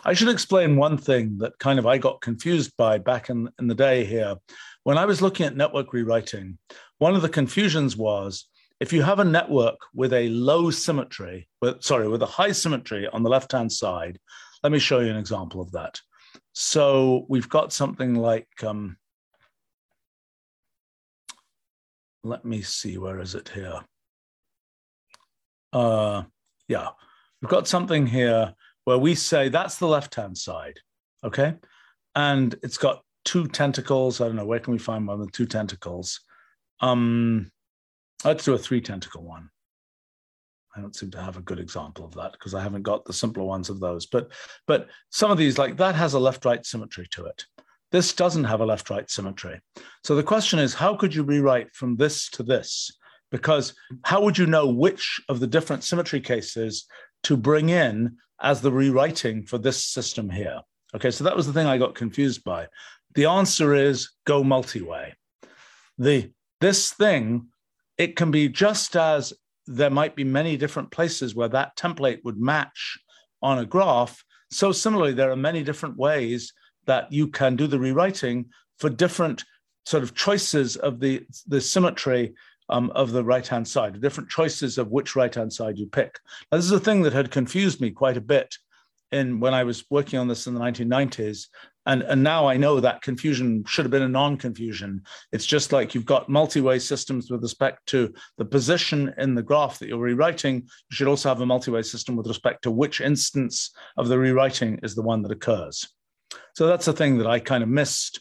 I should explain one thing that kind of I got confused by back in, in the day here. When I was looking at network rewriting, one of the confusions was if you have a network with a low symmetry, with, sorry, with a high symmetry on the left hand side, let me show you an example of that. So we've got something like, um, let me see, where is it here? Uh, yeah, we've got something here where we say that's the left hand side, okay? And it's got two tentacles. I don't know, where can we find one with two tentacles? Um, let's do a three tentacle one. I don't seem to have a good example of that because I haven't got the simpler ones of those. But but some of these, like that, has a left-right symmetry to it. This doesn't have a left-right symmetry. So the question is, how could you rewrite from this to this? Because how would you know which of the different symmetry cases to bring in as the rewriting for this system here? Okay, so that was the thing I got confused by. The answer is go multi-way. The this thing, it can be just as there might be many different places where that template would match on a graph. So similarly, there are many different ways that you can do the rewriting for different sort of choices of the, the symmetry um, of the right-hand side, different choices of which right-hand side you pick. Now, this is a thing that had confused me quite a bit in when I was working on this in the 1990s, and, and now I know that confusion should have been a non-confusion. It's just like you've got multi-way systems with respect to the position in the graph that you're rewriting. You should also have a multi-way system with respect to which instance of the rewriting is the one that occurs. So that's a thing that I kind of missed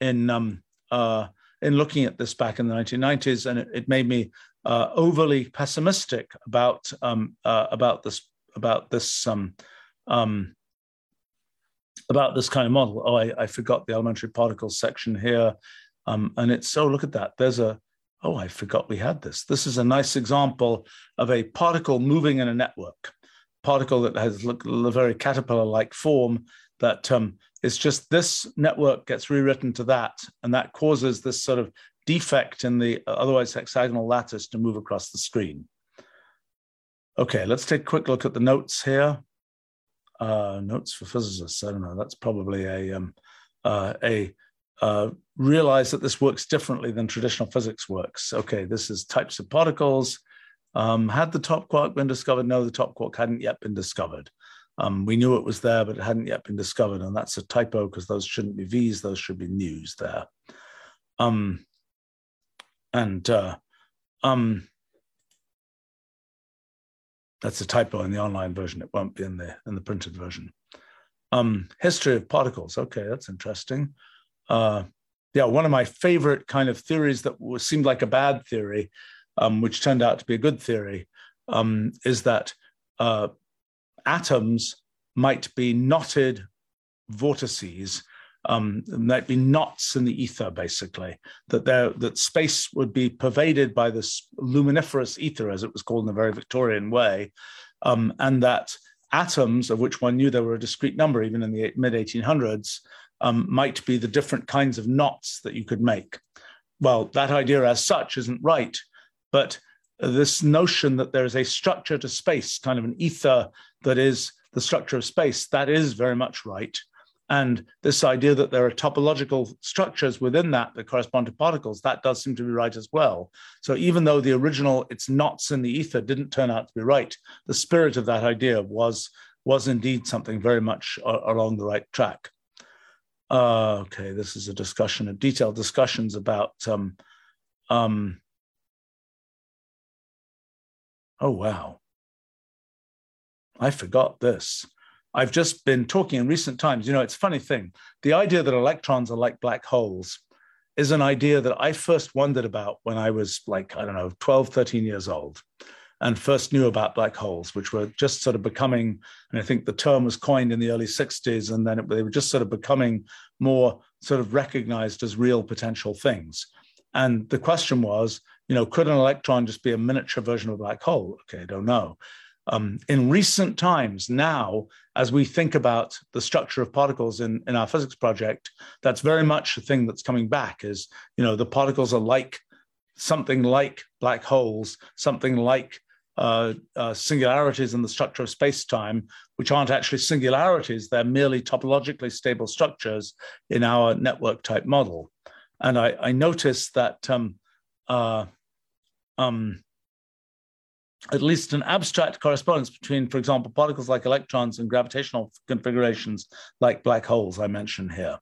in um, uh, in looking at this back in the 1990s, and it, it made me uh, overly pessimistic about um, uh, about this about this um, um, about this kind of model. Oh, I, I forgot the elementary particles section here. Um, and it's, oh, look at that. There's a, oh, I forgot we had this. This is a nice example of a particle moving in a network, particle that has a very caterpillar-like form that um, is just this network gets rewritten to that, and that causes this sort of defect in the otherwise hexagonal lattice to move across the screen. Okay, let's take a quick look at the notes here uh, notes for physicists. I don't know. That's probably a um, uh, a uh, realize that this works differently than traditional physics works. Okay, this is types of particles. Um, had the top quark been discovered? No, the top quark hadn't yet been discovered. Um, we knew it was there, but it hadn't yet been discovered, and that's a typo because those shouldn't be V's; those should be nus there. Um, and uh, um, that's a typo in the online version. It won't be in the in the printed version. Um, history of particles. Okay, that's interesting. Uh, yeah, one of my favorite kind of theories that was, seemed like a bad theory, um, which turned out to be a good theory, um, is that uh, atoms might be knotted vortices um, might be knots in the ether, basically. That there, that space would be pervaded by this luminiferous ether, as it was called in a very Victorian way, um, and that atoms, of which one knew there were a discrete number, even in the mid 1800s, um, might be the different kinds of knots that you could make. Well, that idea as such isn't right, but this notion that there is a structure to space, kind of an ether that is the structure of space, that is very much right. And this idea that there are topological structures within that that correspond to particles, that does seem to be right as well. So even though the original it's knots in the ether didn't turn out to be right, the spirit of that idea was, was indeed something very much along the right track. Uh, okay, this is a discussion of detailed discussions about um, um, oh wow. I forgot this. I've just been talking in recent times. You know, it's a funny thing. The idea that electrons are like black holes is an idea that I first wondered about when I was like, I don't know, 12, 13 years old and first knew about black holes, which were just sort of becoming, and I think the term was coined in the early 60s, and then it, they were just sort of becoming more sort of recognized as real potential things. And the question was, you know, could an electron just be a miniature version of a black hole? Okay, I don't know. Um, in recent times, now, as we think about the structure of particles in, in our physics project, that's very much a thing that's coming back is, you know, the particles are like something like black holes, something like uh, uh, singularities in the structure of space-time, which aren't actually singularities, they're merely topologically stable structures in our network type model. And I, I noticed that um, uh, um, at least an abstract correspondence between, for example, particles like electrons and gravitational configurations like black holes I mentioned here.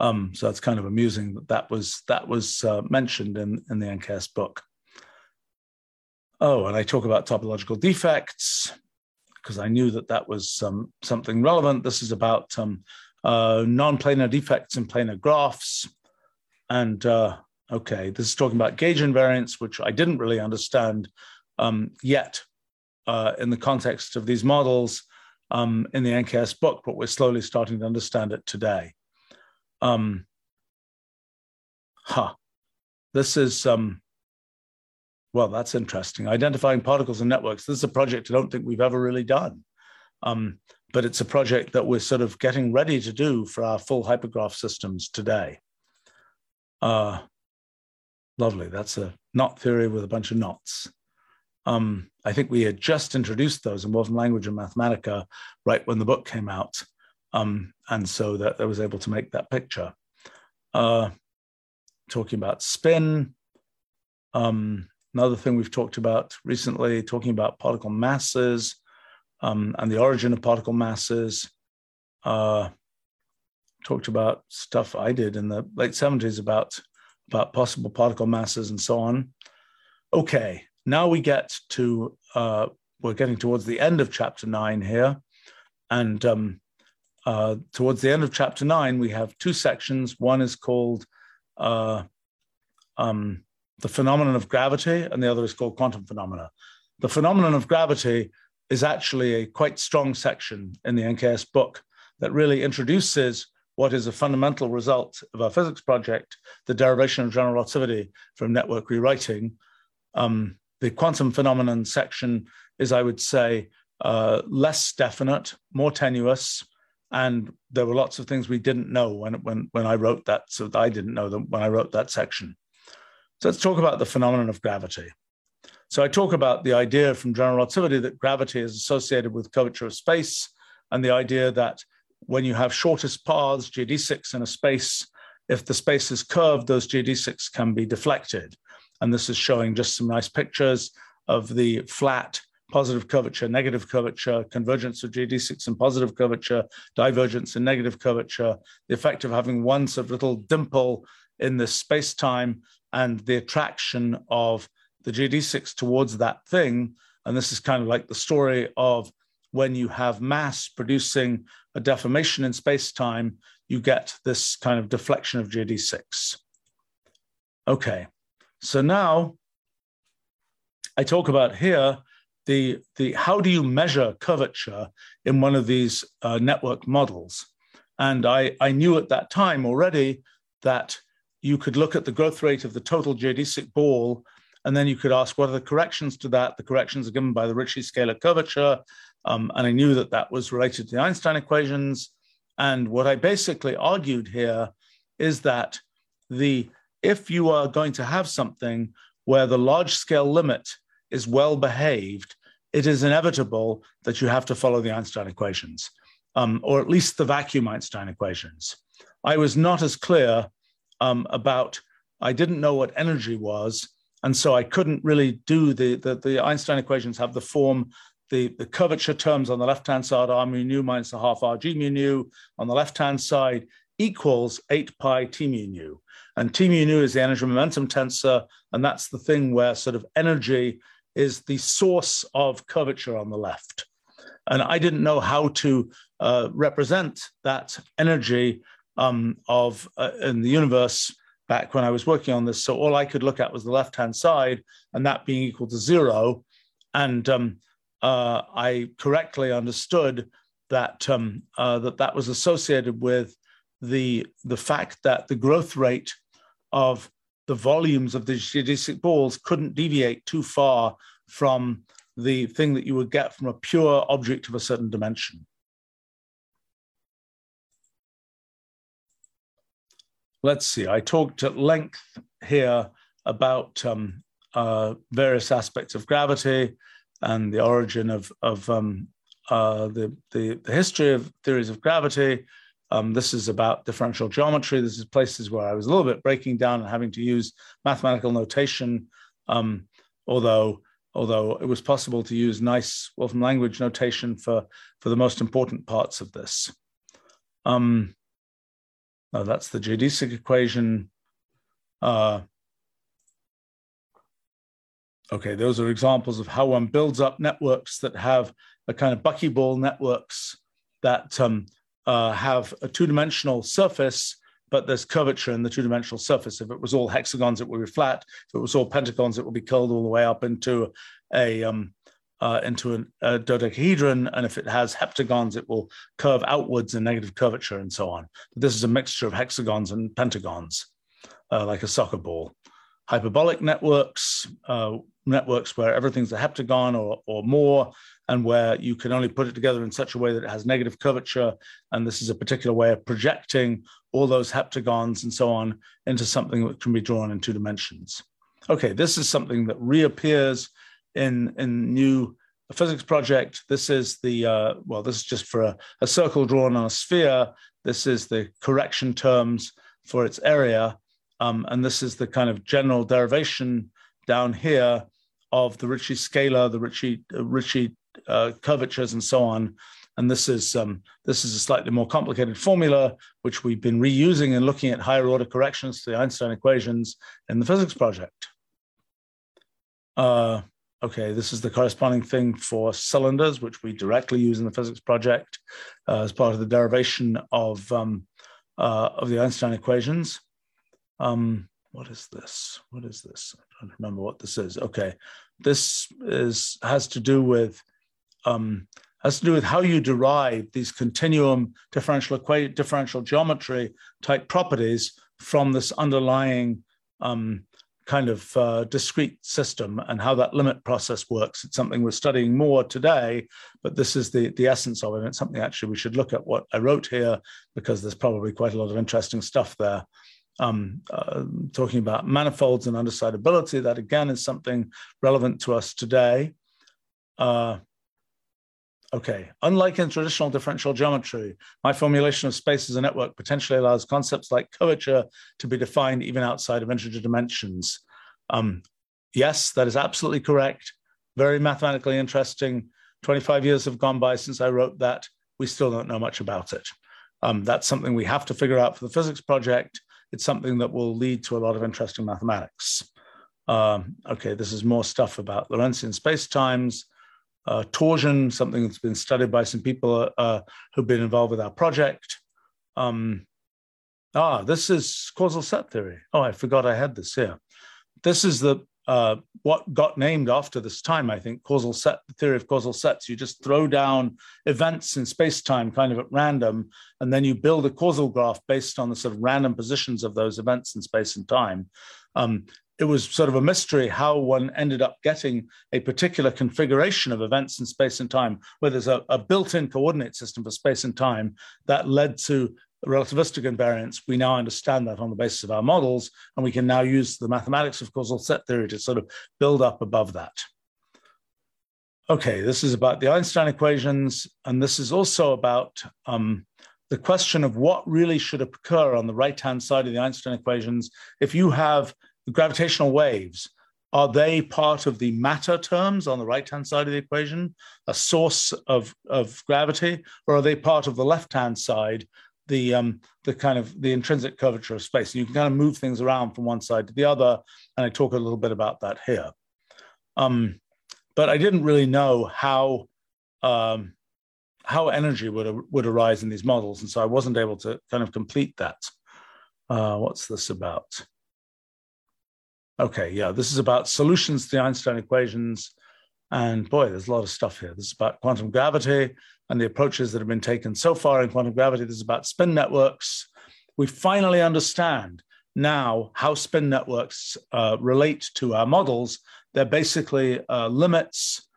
Um, so it's kind of amusing that that was that was uh, mentioned in, in the NKS book. Oh, and I talk about topological defects because I knew that that was um, something relevant. This is about um, uh, non-planar defects in planar graphs. And uh, okay, this is talking about gauge invariance, which I didn't really understand um, yet uh, in the context of these models um, in the NKS book, but we're slowly starting to understand it today. Um, huh. This is, um, well, that's interesting. Identifying particles and networks. This is a project I don't think we've ever really done. Um, but it's a project that we're sort of getting ready to do for our full hypergraph systems today. Uh, lovely. That's a knot theory with a bunch of knots. Um, I think we had just introduced those in Wolfram Language and Mathematica right when the book came out. Um, and so that I was able to make that picture. Uh, talking about spin, um, another thing we've talked about recently, talking about particle masses um, and the origin of particle masses. Uh, talked about stuff I did in the late 70s about, about possible particle masses and so on. Okay, now we get to, uh, we're getting towards the end of chapter nine here. And um, uh, towards the end of chapter nine, we have two sections. One is called uh, um, the phenomenon of gravity, and the other is called quantum phenomena. The phenomenon of gravity is actually a quite strong section in the NKS book that really introduces what is a fundamental result of our physics project, the derivation of general relativity from network rewriting. Um, the quantum phenomenon section is, I would say, uh, less definite, more tenuous, and there were lots of things we didn't know when when when I wrote that. So I didn't know them when I wrote that section. So let's talk about the phenomenon of gravity. So I talk about the idea from general relativity that gravity is associated with curvature of space, and the idea that when you have shortest paths, geodesics in a space, if the space is curved, those geodesics can be deflected. And this is showing just some nice pictures of the flat positive curvature, negative curvature, convergence of geodesics and positive curvature, divergence and negative curvature, the effect of having one sort of little dimple in the space time and the attraction of the geodesics towards that thing. And this is kind of like the story of when you have mass producing a deformation in space time, you get this kind of deflection of geodesics. Okay, so now I talk about here the, the how do you measure curvature in one of these uh, network models? And I, I knew at that time already that you could look at the growth rate of the total geodesic ball, and then you could ask what are the corrections to that? The corrections are given by the Ricci scalar curvature. Um, and I knew that that was related to the Einstein equations. And what I basically argued here is that the if you are going to have something where the large scale limit is well behaved, it is inevitable that you have to follow the Einstein equations, um, or at least the vacuum Einstein equations. I was not as clear um, about, I didn't know what energy was, and so I couldn't really do the, the, the Einstein equations have the form, the, the curvature terms on the left-hand side, r mu nu minus the half r g mu nu on the left-hand side equals 8 pi t mu nu. And t mu nu is the energy momentum tensor, and that's the thing where sort of energy is the source of curvature on the left. And I didn't know how to uh, represent that energy um, of uh, in the universe back when I was working on this. So all I could look at was the left hand side, and that being equal to zero. And um, uh, I correctly understood that um, uh, that that was associated with the the fact that the growth rate of the volumes of the geodesic balls couldn't deviate too far from the thing that you would get from a pure object of a certain dimension. Let's see, I talked at length here about um, uh, various aspects of gravity and the origin of, of um, uh, the, the, the, history of theories of gravity, um, this is about differential geometry. This is places where I was a little bit breaking down and having to use mathematical notation, um, although although it was possible to use nice Wolfram language notation for, for the most important parts of this. Um, now that's the geodesic equation. Uh, okay, those are examples of how one builds up networks that have a kind of buckyball networks that um, uh, have a two-dimensional surface but there's curvature in the two-dimensional surface. If it was all hexagons, it would be flat. If it was all pentagons, it would be curled all the way up into a um, uh, into an, a dodecahedron, and if it has heptagons, it will curve outwards in negative curvature and so on. But this is a mixture of hexagons and pentagons, uh, like a soccer ball. Hyperbolic networks, uh, networks where everything's a heptagon or, or more, and where you can only put it together in such a way that it has negative curvature. And this is a particular way of projecting all those heptagons and so on into something that can be drawn in two dimensions. Okay, this is something that reappears in, in new physics project. This is the, uh, well, this is just for a, a circle drawn on a sphere. This is the correction terms for its area. Um, and this is the kind of general derivation down here of the Ricci scalar, the Ricci, uh, uh, curvatures, and so on. And this is um, this is a slightly more complicated formula, which we've been reusing and looking at higher order corrections to the Einstein equations in the physics project. Uh, okay, this is the corresponding thing for cylinders, which we directly use in the physics project uh, as part of the derivation of um, uh, of the Einstein equations. Um, what is this? What is this? I don't remember what this is. Okay, this is has to do with um, has to do with how you derive these continuum differential differential geometry type properties from this underlying um, kind of uh, discrete system and how that limit process works. It's something we're studying more today, but this is the, the essence of it. It's something actually we should look at what I wrote here because there's probably quite a lot of interesting stuff there. Um, uh, talking about manifolds and undecidability, that again is something relevant to us today. Uh, Okay, unlike in traditional differential geometry, my formulation of space as a network potentially allows concepts like curvature to be defined even outside of integer dimensions. Um, yes, that is absolutely correct. Very mathematically interesting. 25 years have gone by since I wrote that. We still don't know much about it. Um, that's something we have to figure out for the physics project. It's something that will lead to a lot of interesting mathematics. Um, okay, this is more stuff about Lorentzian spacetimes uh, torsion, something that's been studied by some people uh, who've been involved with our project. Um, ah, this is causal set theory. Oh, I forgot I had this here. This is the uh, what got named after this time, I think, causal set, the theory of causal sets. You just throw down events in space-time kind of at random, and then you build a causal graph based on the sort of random positions of those events in space and time. Um, it was sort of a mystery how one ended up getting a particular configuration of events in space and time, where there's a, a built-in coordinate system for space and time that led to relativistic invariance. We now understand that on the basis of our models, and we can now use the mathematics of causal set theory to sort of build up above that. Okay, this is about the Einstein equations, and this is also about um, the question of what really should occur on the right-hand side of the Einstein equations if you have gravitational waves, are they part of the matter terms on the right-hand side of the equation, a source of, of gravity, or are they part of the left-hand side, the, um, the kind of the intrinsic curvature of space? You can kind of move things around from one side to the other, and I talk a little bit about that here. Um, but I didn't really know how um, how energy would would arise in these models, and so I wasn't able to kind of complete that. Uh, what's this about? Okay, yeah, this is about solutions to the Einstein equations. And boy, there's a lot of stuff here. This is about quantum gravity and the approaches that have been taken so far in quantum gravity. This is about spin networks. We finally understand now how spin networks uh, relate to our models. They're basically uh, limits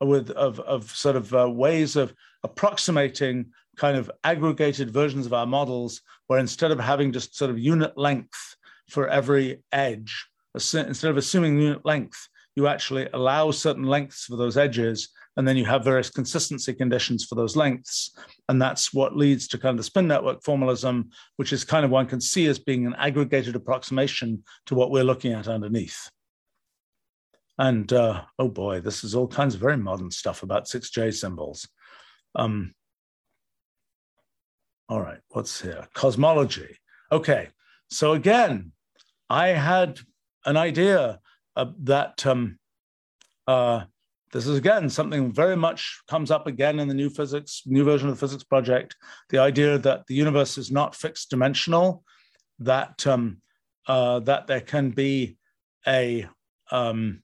with of, of sort of uh, ways of approximating kind of aggregated versions of our models, where instead of having just sort of unit length for every edge, instead of assuming unit length, you actually allow certain lengths for those edges, and then you have various consistency conditions for those lengths. And that's what leads to kind of the spin network formalism, which is kind of one can see as being an aggregated approximation to what we're looking at underneath. And uh, oh boy, this is all kinds of very modern stuff about 6J symbols. Um, all right, what's here? Cosmology. Okay, so again, I had an idea uh, that um, uh, this is again something very much comes up again in the new physics, new version of the physics project. The idea that the universe is not fixed dimensional, that um, uh, that there can be a um,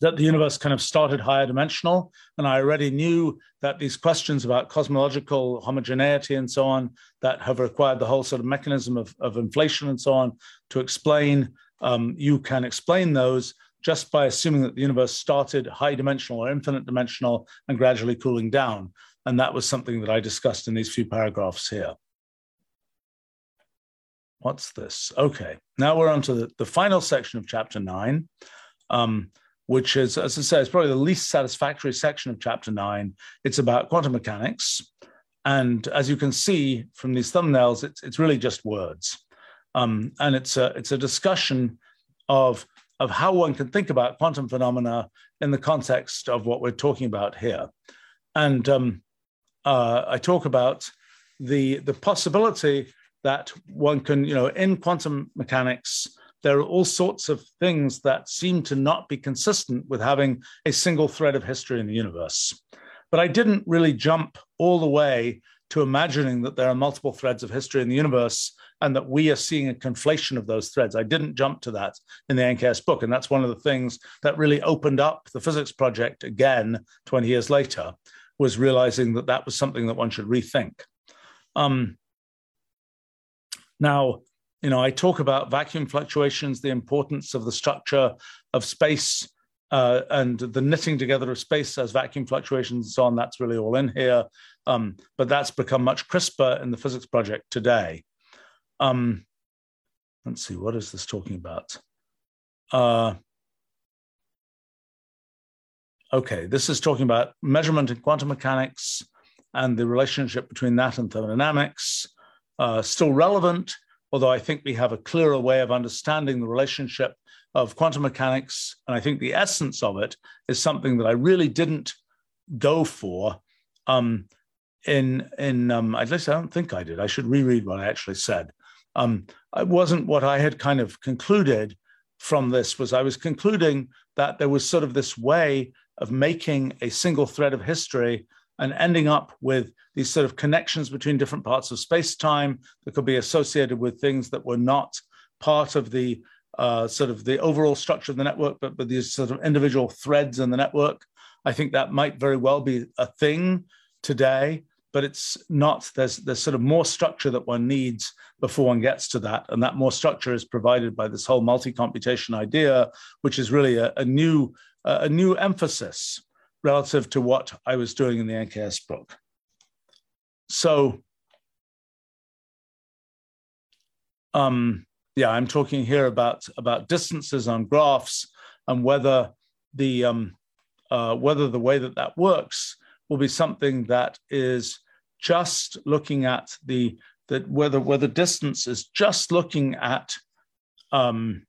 that the universe kind of started higher dimensional. And I already knew that these questions about cosmological homogeneity and so on that have required the whole sort of mechanism of, of inflation and so on to explain, um, you can explain those just by assuming that the universe started high dimensional or infinite dimensional and gradually cooling down. And that was something that I discussed in these few paragraphs here. What's this? Okay, now we're on to the, the final section of chapter nine, um, which is, as I say, it's probably the least satisfactory section of chapter nine. It's about quantum mechanics. And as you can see from these thumbnails, it's, it's really just words. Um, and it's a, it's a discussion of of how one can think about quantum phenomena in the context of what we're talking about here. And um, uh, I talk about the, the possibility that one can, you know, in quantum mechanics, there are all sorts of things that seem to not be consistent with having a single thread of history in the universe. But I didn't really jump all the way to imagining that there are multiple threads of history in the universe and that we are seeing a conflation of those threads. I didn't jump to that in the NKS book. And that's one of the things that really opened up the physics project again 20 years later, was realizing that that was something that one should rethink. Um, now, you know, I talk about vacuum fluctuations, the importance of the structure of space uh, and the knitting together of space as vacuum fluctuations and so on. That's really all in here. Um, but that's become much crisper in the physics project today. Um, let's see, what is this talking about? Uh, okay, this is talking about measurement in quantum mechanics and the relationship between that and thermodynamics. Uh, still relevant, although I think we have a clearer way of understanding the relationship of quantum mechanics. And I think the essence of it is something that I really didn't go for um, in, in um, at least I don't think I did. I should reread what I actually said um, it wasn't what I had kind of concluded from this was I was concluding that there was sort of this way of making a single thread of history and ending up with these sort of connections between different parts of space-time that could be associated with things that were not part of the uh, sort of the overall structure of the network, but with these sort of individual threads in the network. I think that might very well be a thing today but it's not there's there's sort of more structure that one needs before one gets to that. And that more structure is provided by this whole multi-computation idea which is really a, a new uh, a new emphasis relative to what i was doing in the nks book. So um yeah i'm talking here about about distances on graphs and whether the um uh, whether the way that that works will be something that is just looking at the that whether whether distance is just looking at um,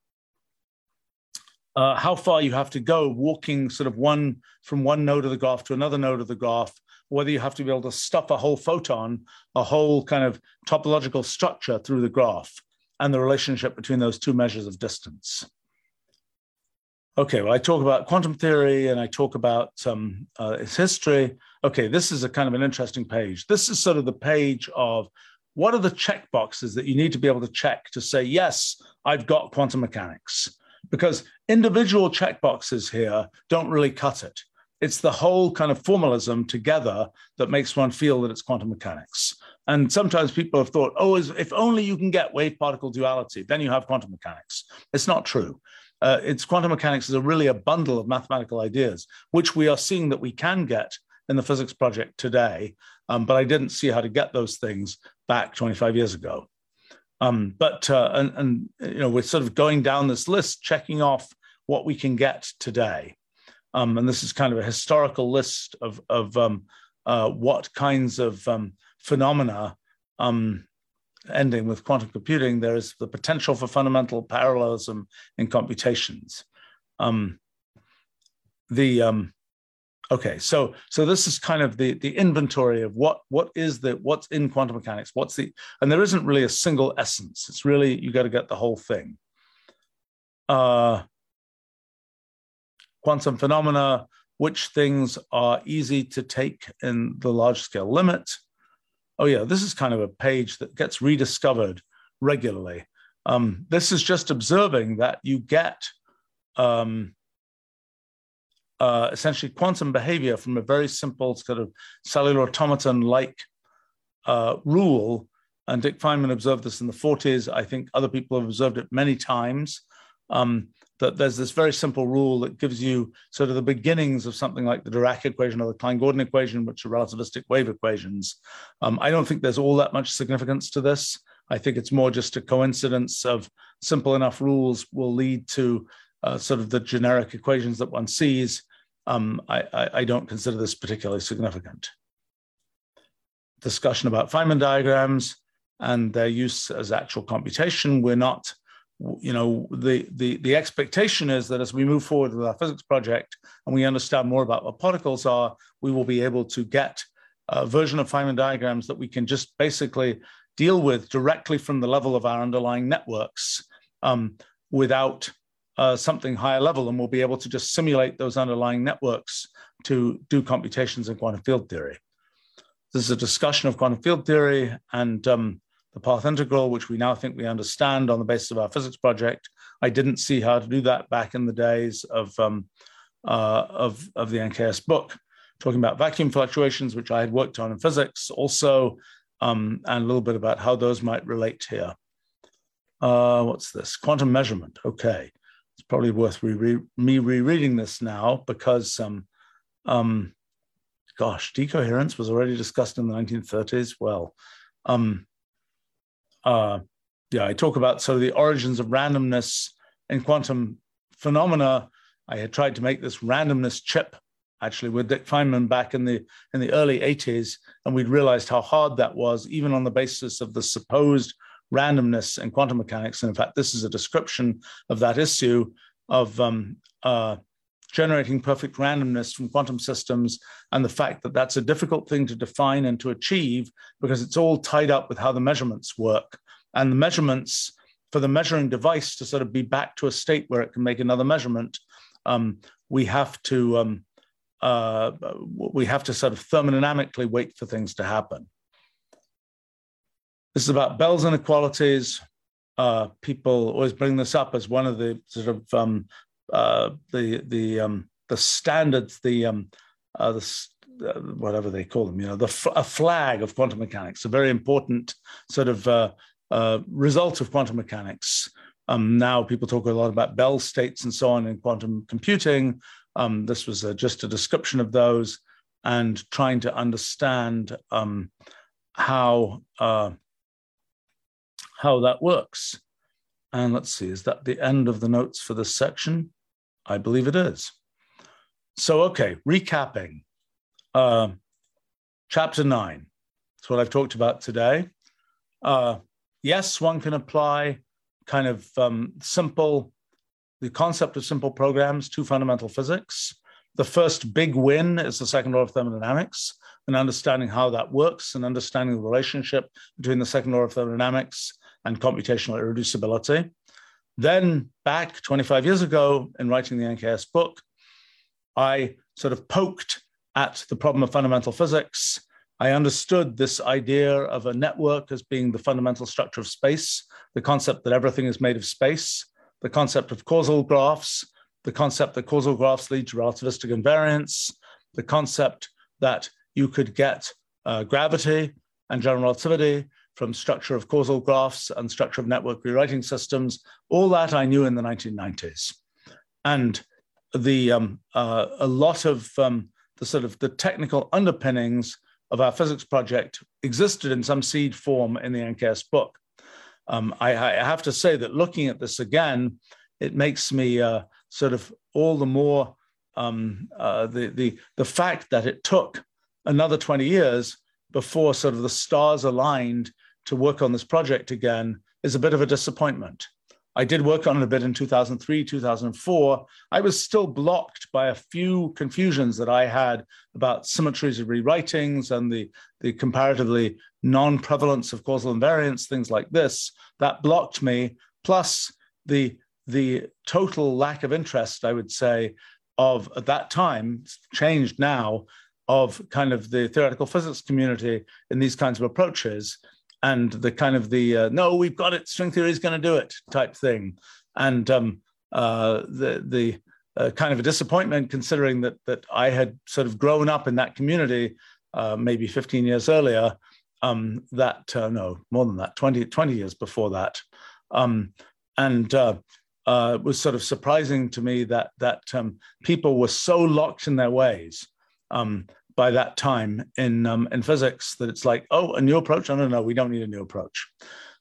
uh, how far you have to go walking sort of one from one node of the graph to another node of the graph, whether you have to be able to stuff a whole photon, a whole kind of topological structure through the graph, and the relationship between those two measures of distance. Okay, well, I talk about quantum theory and I talk about um, uh, its history. Okay, this is a kind of an interesting page. This is sort of the page of what are the check boxes that you need to be able to check to say, yes, I've got quantum mechanics? Because individual check boxes here don't really cut it. It's the whole kind of formalism together that makes one feel that it's quantum mechanics. And sometimes people have thought, oh, if only you can get wave particle duality, then you have quantum mechanics. It's not true uh, it's quantum mechanics is a really a bundle of mathematical ideas, which we are seeing that we can get in the physics project today. Um, but I didn't see how to get those things back 25 years ago. Um, but uh, and, and you know we're sort of going down this list, checking off what we can get today. Um, and this is kind of a historical list of of um, uh, what kinds of um, phenomena um, ending with quantum computing, there is the potential for fundamental parallelism in computations. The okay, so so this is kind of the the inventory of what what is the what's in quantum mechanics. What's the and there isn't really a single essence. It's really you got to get the whole thing. Uh, quantum phenomena, which things are easy to take in the large scale limit. Oh yeah, this is kind of a page that gets rediscovered regularly. Um, this is just observing that you get um, uh, essentially quantum behavior from a very simple sort of cellular automaton like uh, rule. And Dick Feynman observed this in the 40s. I think other people have observed it many times. Um, that there's this very simple rule that gives you sort of the beginnings of something like the Dirac equation or the Klein-Gordon equation, which are relativistic wave equations. Um, I don't think there's all that much significance to this. I think it's more just a coincidence of simple enough rules will lead to uh, sort of the generic equations that one sees, um, I, I, I, don't consider this particularly significant. Discussion about Feynman diagrams and their use as actual computation. We're not, you know, the, the, the expectation is that as we move forward with our physics project and we understand more about what particles are, we will be able to get a version of Feynman diagrams that we can just basically deal with directly from the level of our underlying networks um, without uh, something higher level, and we'll be able to just simulate those underlying networks to do computations in quantum field theory. This is a discussion of quantum field theory and um, the path integral, which we now think we understand on the basis of our physics project. I didn't see how to do that back in the days of, um, uh, of, of the NKS book, talking about vacuum fluctuations, which I had worked on in physics also, um, and a little bit about how those might relate here. Uh, what's this? Quantum measurement. Okay it's probably worth re- me rereading this now because, um, um, gosh, decoherence was already discussed in the 1930s. Well, um, uh, yeah, I talk about sort of the origins of randomness in quantum phenomena. I had tried to make this randomness chip actually with Dick Feynman back in the in the early 80s, and we'd realized how hard that was, even on the basis of the supposed randomness in quantum mechanics. And in fact, this is a description of that issue of um, uh, generating perfect randomness from quantum systems and the fact that that's a difficult thing to define and to achieve because it's all tied up with how the measurements work. And the measurements for the measuring device to sort of be back to a state where it can make another measurement, um, we have to um, uh, we have to sort of thermodynamically wait for things to happen. This is about Bell's inequalities. Uh, people always bring this up as one of the sort of um, uh, the the um, the standards, the um, uh, the uh, whatever they call them, you know, the a flag of quantum mechanics, a very important sort of uh, uh, result of quantum mechanics. Um, now people talk a lot about Bell states and so on in quantum computing. Um, this was a, just a description of those and trying to understand um, how uh, how that works. And let's see, is that the end of the notes for this section? I believe it is. So, okay, recapping. Uh, chapter nine. That's what I've talked about today. Uh, yes, one can apply kind of um, simple, the concept of simple programs to fundamental physics. The first big win is the second law of thermodynamics and understanding how that works and understanding the relationship between the second law of thermodynamics and computational irreducibility. Then, back 25 years ago, in writing the NKS book, I sort of poked at the problem of fundamental physics. I understood this idea of a network as being the fundamental structure of space, the concept that everything is made of space, the concept of causal graphs, the concept that causal graphs lead to relativistic invariance, the concept that you could get uh, gravity and general relativity from structure of causal graphs and structure of network rewriting systems. All that I knew in the 1990s. And the um, uh, a lot of um, the sort of the technical underpinnings of our physics project existed in some seed form in the NKS book. Um, I, I, have to say that looking at this again, it makes me uh, sort of all the more um, uh, the, the, the fact that it took another 20 years before sort of the stars aligned to work on this project again is a bit of a disappointment. I did work on it a bit in 2003, 2004. I was still blocked by a few confusions that I had about symmetries of rewritings and the, the comparatively non prevalence of causal invariance, things like this. That blocked me, plus the, the total lack of interest, I would say, of at that time, changed now, of kind of the theoretical physics community in these kinds of approaches and the kind of the uh, no, we've got it, string theory is going to do it type thing, and um, uh, the the uh, kind of a disappointment considering that that I had sort of grown up in that community uh, maybe 15 years earlier. Um, that uh, no, more than that, 20, 20 years before that, um, and uh, it was sort of surprising to me that that um, people were so locked in their ways um, by that time in um, in physics that it's like, oh, a new approach? No, no, no, we don't need a new approach.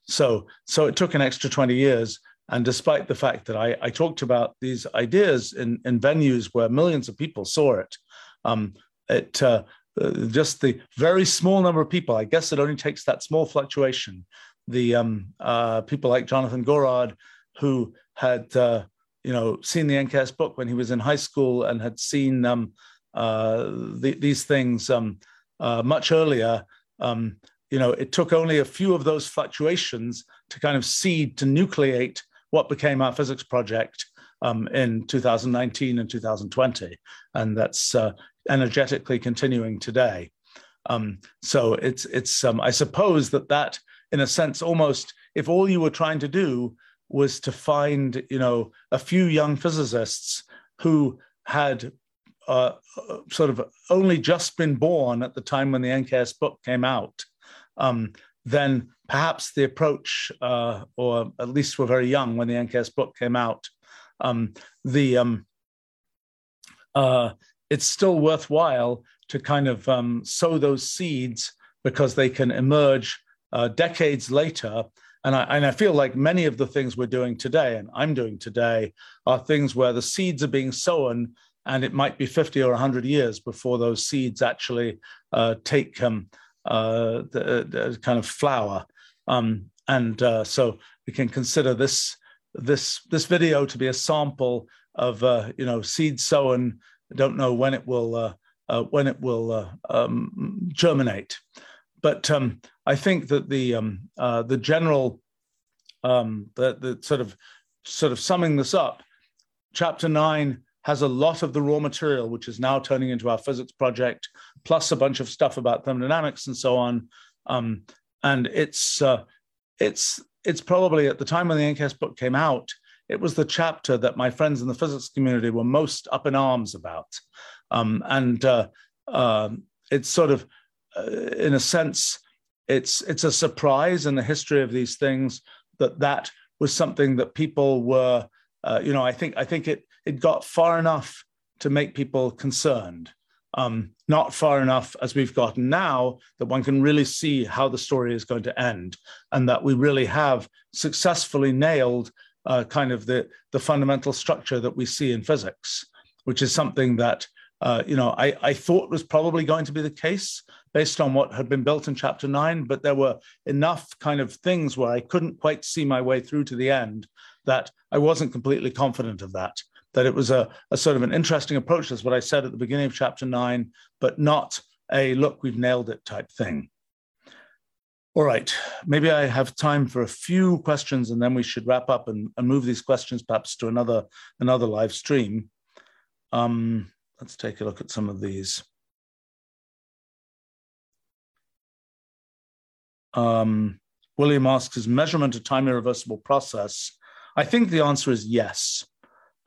So so it took an extra 20 years. And despite the fact that I, I talked about these ideas in, in venues where millions of people saw it, um, it uh, uh, just the very small number of people, I guess it only takes that small fluctuation. The um, uh, people like Jonathan Gorard, who had uh, you know seen the NKS book when he was in high school and had seen um, the, these things um, uh, much earlier. Um, you know, it took only a few of those fluctuations to kind of seed to nucleate what became our physics project um, in 2019 and 2020, and that's uh, energetically continuing today. Um, so it's it's um, I suppose that that in a sense almost if all you were trying to do was to find you know a few young physicists who had uh, sort of only just been born at the time when the NKS book came out, um, then perhaps the approach, uh, or at least were very young when the NKS book came out, um, the um, uh, it's still worthwhile to kind of um, sow those seeds because they can emerge uh, decades later. And I, and I feel like many of the things we're doing today, and I'm doing today, are things where the seeds are being sown and it might be 50 or 100 years before those seeds actually uh, take um, uh, the, the, kind of flower. Um, and uh, so we can consider this this this video to be a sample of uh, you know seed sown. I don't know when it will uh, uh, when it will um, germinate, but um, I think that the um, the general um, the, the sort of sort of summing this up, chapter nine has a lot of the raw material, which is now turning into our physics project, plus a bunch of stuff about thermodynamics and so on. Um, and it's uh, it's it's probably at the time when the NKS book came out, it was the chapter that my friends in the physics community were most up in arms about. Um, and uh, uh, it's sort of, uh, in a sense, it's it's a surprise in the history of these things that that was something that people were, uh, you know, I think I think it it got far enough to make people concerned. Um, not far enough as we've gotten now that one can really see how the story is going to end, and that we really have successfully nailed uh, kind of the, the fundamental structure that we see in physics, which is something that uh, you know I, I thought was probably going to be the case based on what had been built in chapter nine, but there were enough kind of things where I couldn't quite see my way through to the end that I wasn't completely confident of that that it was a, a sort of an interesting approach. That's what I said at the beginning of chapter nine, but not a look, we've nailed it type thing. All right, maybe I have time for a few questions and then we should wrap up and, and move these questions perhaps to another, another live stream. Um, let's take a look at some of these. Um, William asks, is measurement a time irreversible process? I think the answer is yes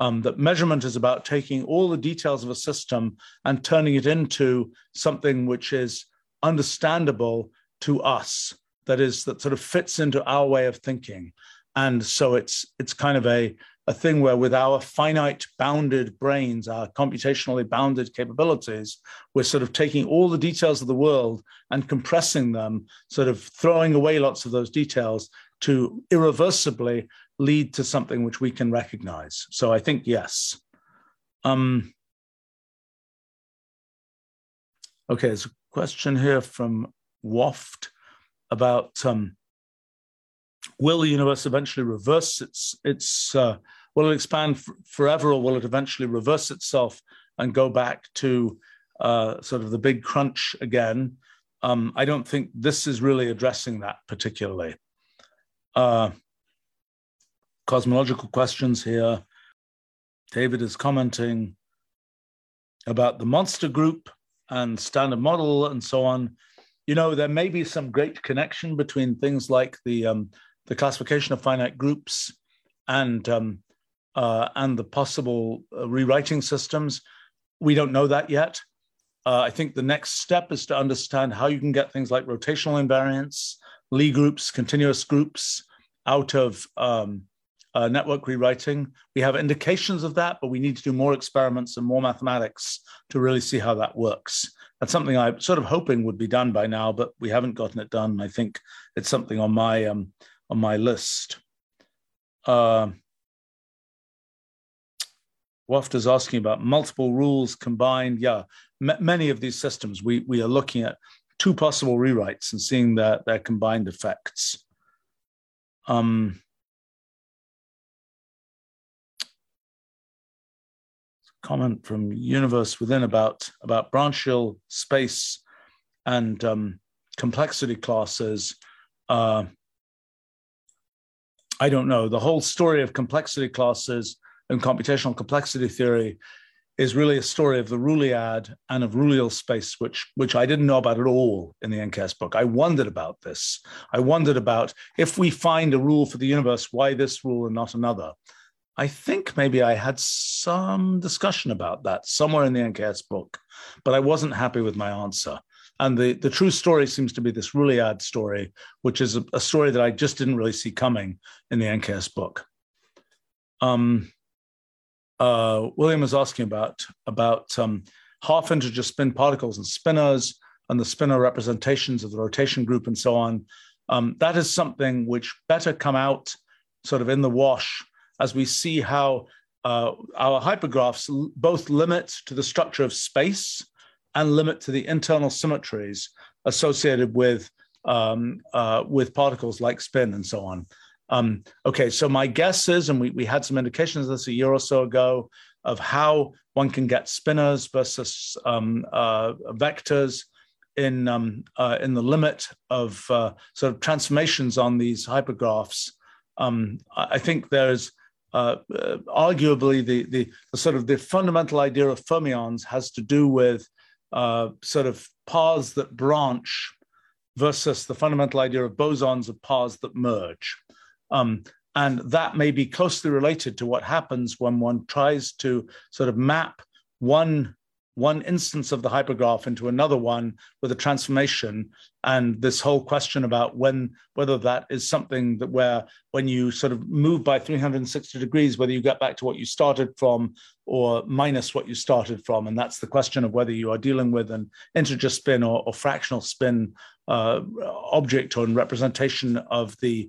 um, that measurement is about taking all the details of a system and turning it into something which is understandable to us that is that sort of fits into our way of thinking. And so it's it's kind of a a thing where with our finite bounded brains our computationally bounded capabilities we're sort of taking all the details of the world and compressing them sort of throwing away lots of those details to irreversibly lead to something which we can recognize. So I think yes. Um, okay, there's a question here from Waft about um, will the universe eventually reverse its its uh, will it expand f- forever or will it eventually reverse itself and go back to uh, sort of the big crunch again um, i don't think this is really addressing that particularly uh, cosmological questions here david is commenting about the monster group and standard model and so on you know there may be some great connection between things like the um, the classification of finite groups and um, uh, and the possible uh, rewriting systems. We don't know that yet. Uh, I think the next step is to understand how you can get things like rotational invariants, Lie groups, continuous groups out of um, uh, network rewriting. We have indications of that, but we need to do more experiments and more mathematics to really see how that works. That's something I'm sort of hoping would be done by now, but we haven't gotten it done. I think it's something on my um, on my list. Uh, Waft is asking about multiple rules combined. Yeah, m- many of these systems, we, we are looking at two possible rewrites and seeing their, their combined effects. Um, comment from Universe Within about, about branchial space and um, complexity classes. Uh, I don't know. The whole story of complexity classes and computational complexity theory is really a story of the Ruliad and of Rulial space, which, which I didn't know about at all in the NKS book. I wondered about this. I wondered about if we find a rule for the universe, why this rule and not another? I think maybe I had some discussion about that somewhere in the NKS book, but I wasn't happy with my answer. And the, the true story seems to be this Ruliad story, which is a, a, story that I just didn't really see coming in the NKS book. Um, uh, William is asking about, about um, half integer spin particles and spinors and the spinor representations of the rotation group and so on. Um, that is something which better come out sort of in the wash as we see how uh, our hypergraphs both limit to the structure of space and limit to the internal symmetries associated with um, uh, with particles like spin and so on. Um, okay, so my guess is, and we, we had some indications of this a year or so ago, of how one can get spinors versus um, uh, vectors in um, uh, in the limit of uh, sort of transformations on these hypergraphs. Um, I think there's uh, uh, arguably the, the, the sort of the fundamental idea of fermions has to do with uh, sort of paths that branch versus the fundamental idea of bosons of paths that merge. Um, and that may be closely related to what happens when one tries to sort of map one one instance of the hypergraph into another one with a transformation. And this whole question about when whether that is something that where when you sort of move by 360 degrees whether you get back to what you started from or minus what you started from. And that's the question of whether you are dealing with an integer spin or, or fractional spin uh, object or representation of the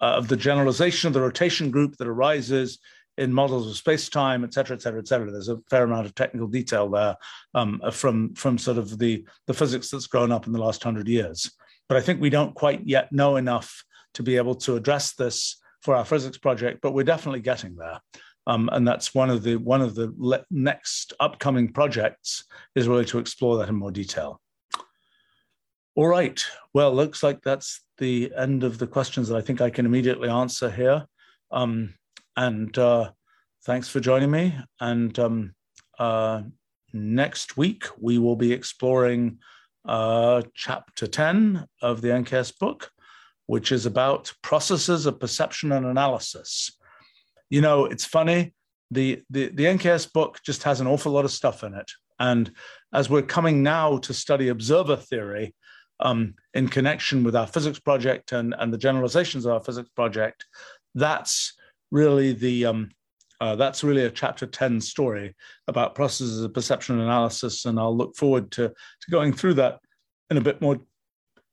uh, of the generalization of the rotation group that arises in models of space-time, et cetera, et cetera, et cetera. There's a fair amount of technical detail there um, from, from sort of the, the physics that's grown up in the last hundred years. But I think we don't quite yet know enough to be able to address this for our physics project, but we're definitely getting there. Um, and that's one of the one of the le- next upcoming projects is really to explore that in more detail. All right. Well, looks like that's the end of the questions that I think I can immediately answer here. Um, and uh, thanks for joining me. And um, uh, next week, we will be exploring uh, chapter 10 of the NKS book, which is about processes of perception and analysis. You know, it's funny, the, the, the NKS book just has an awful lot of stuff in it. And as we're coming now to study observer theory um, in connection with our physics project and, and the generalizations of our physics project, that's really the um, uh, that's really a chapter 10 story about processes of perception analysis and i'll look forward to, to going through that in a bit more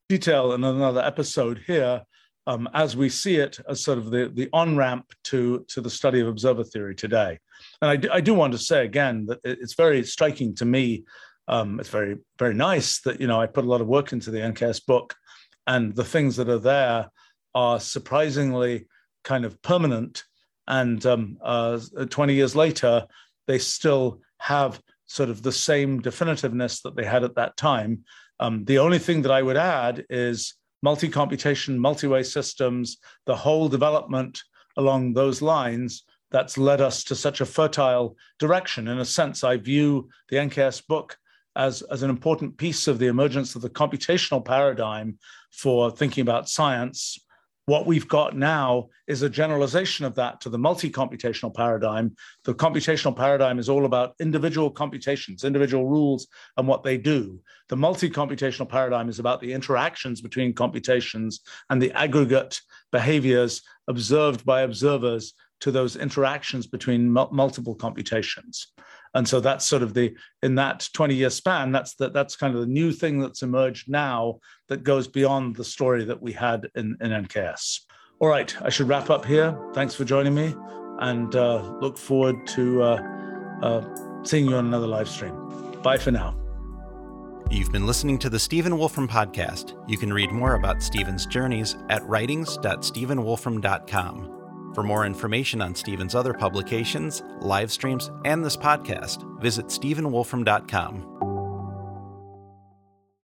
detail in another episode here um, as we see it as sort of the, the on-ramp to, to the study of observer theory today. And I do, I do want to say again that it's very striking to me, um, it's very, very nice that, you know, I put a lot of work into the NKS book and the things that are there are surprisingly kind of permanent. And um, uh, 20 years later, they still have sort of the same definitiveness that they had at that time. Um, the only thing that I would add is multi computation, multi way systems, the whole development along those lines that's led us to such a fertile direction. In a sense, I view the NKS book as, as an important piece of the emergence of the computational paradigm for thinking about science. What we've got now is a generalization of that to the multi computational paradigm. The computational paradigm is all about individual computations, individual rules, and what they do. The multi computational paradigm is about the interactions between computations and the aggregate behaviors observed by observers to those interactions between multiple computations and so that's sort of the in that 20 year span that's the, that's kind of the new thing that's emerged now that goes beyond the story that we had in, in nks all right i should wrap up here thanks for joining me and uh, look forward to uh, uh, seeing you on another live stream bye for now You've been listening to the Stephen Wolfram podcast. You can read more about Stephen's journeys at writings.stephenwolfram.com. For more information on Stephen's other publications, live streams, and this podcast, visit stephenwolfram.com.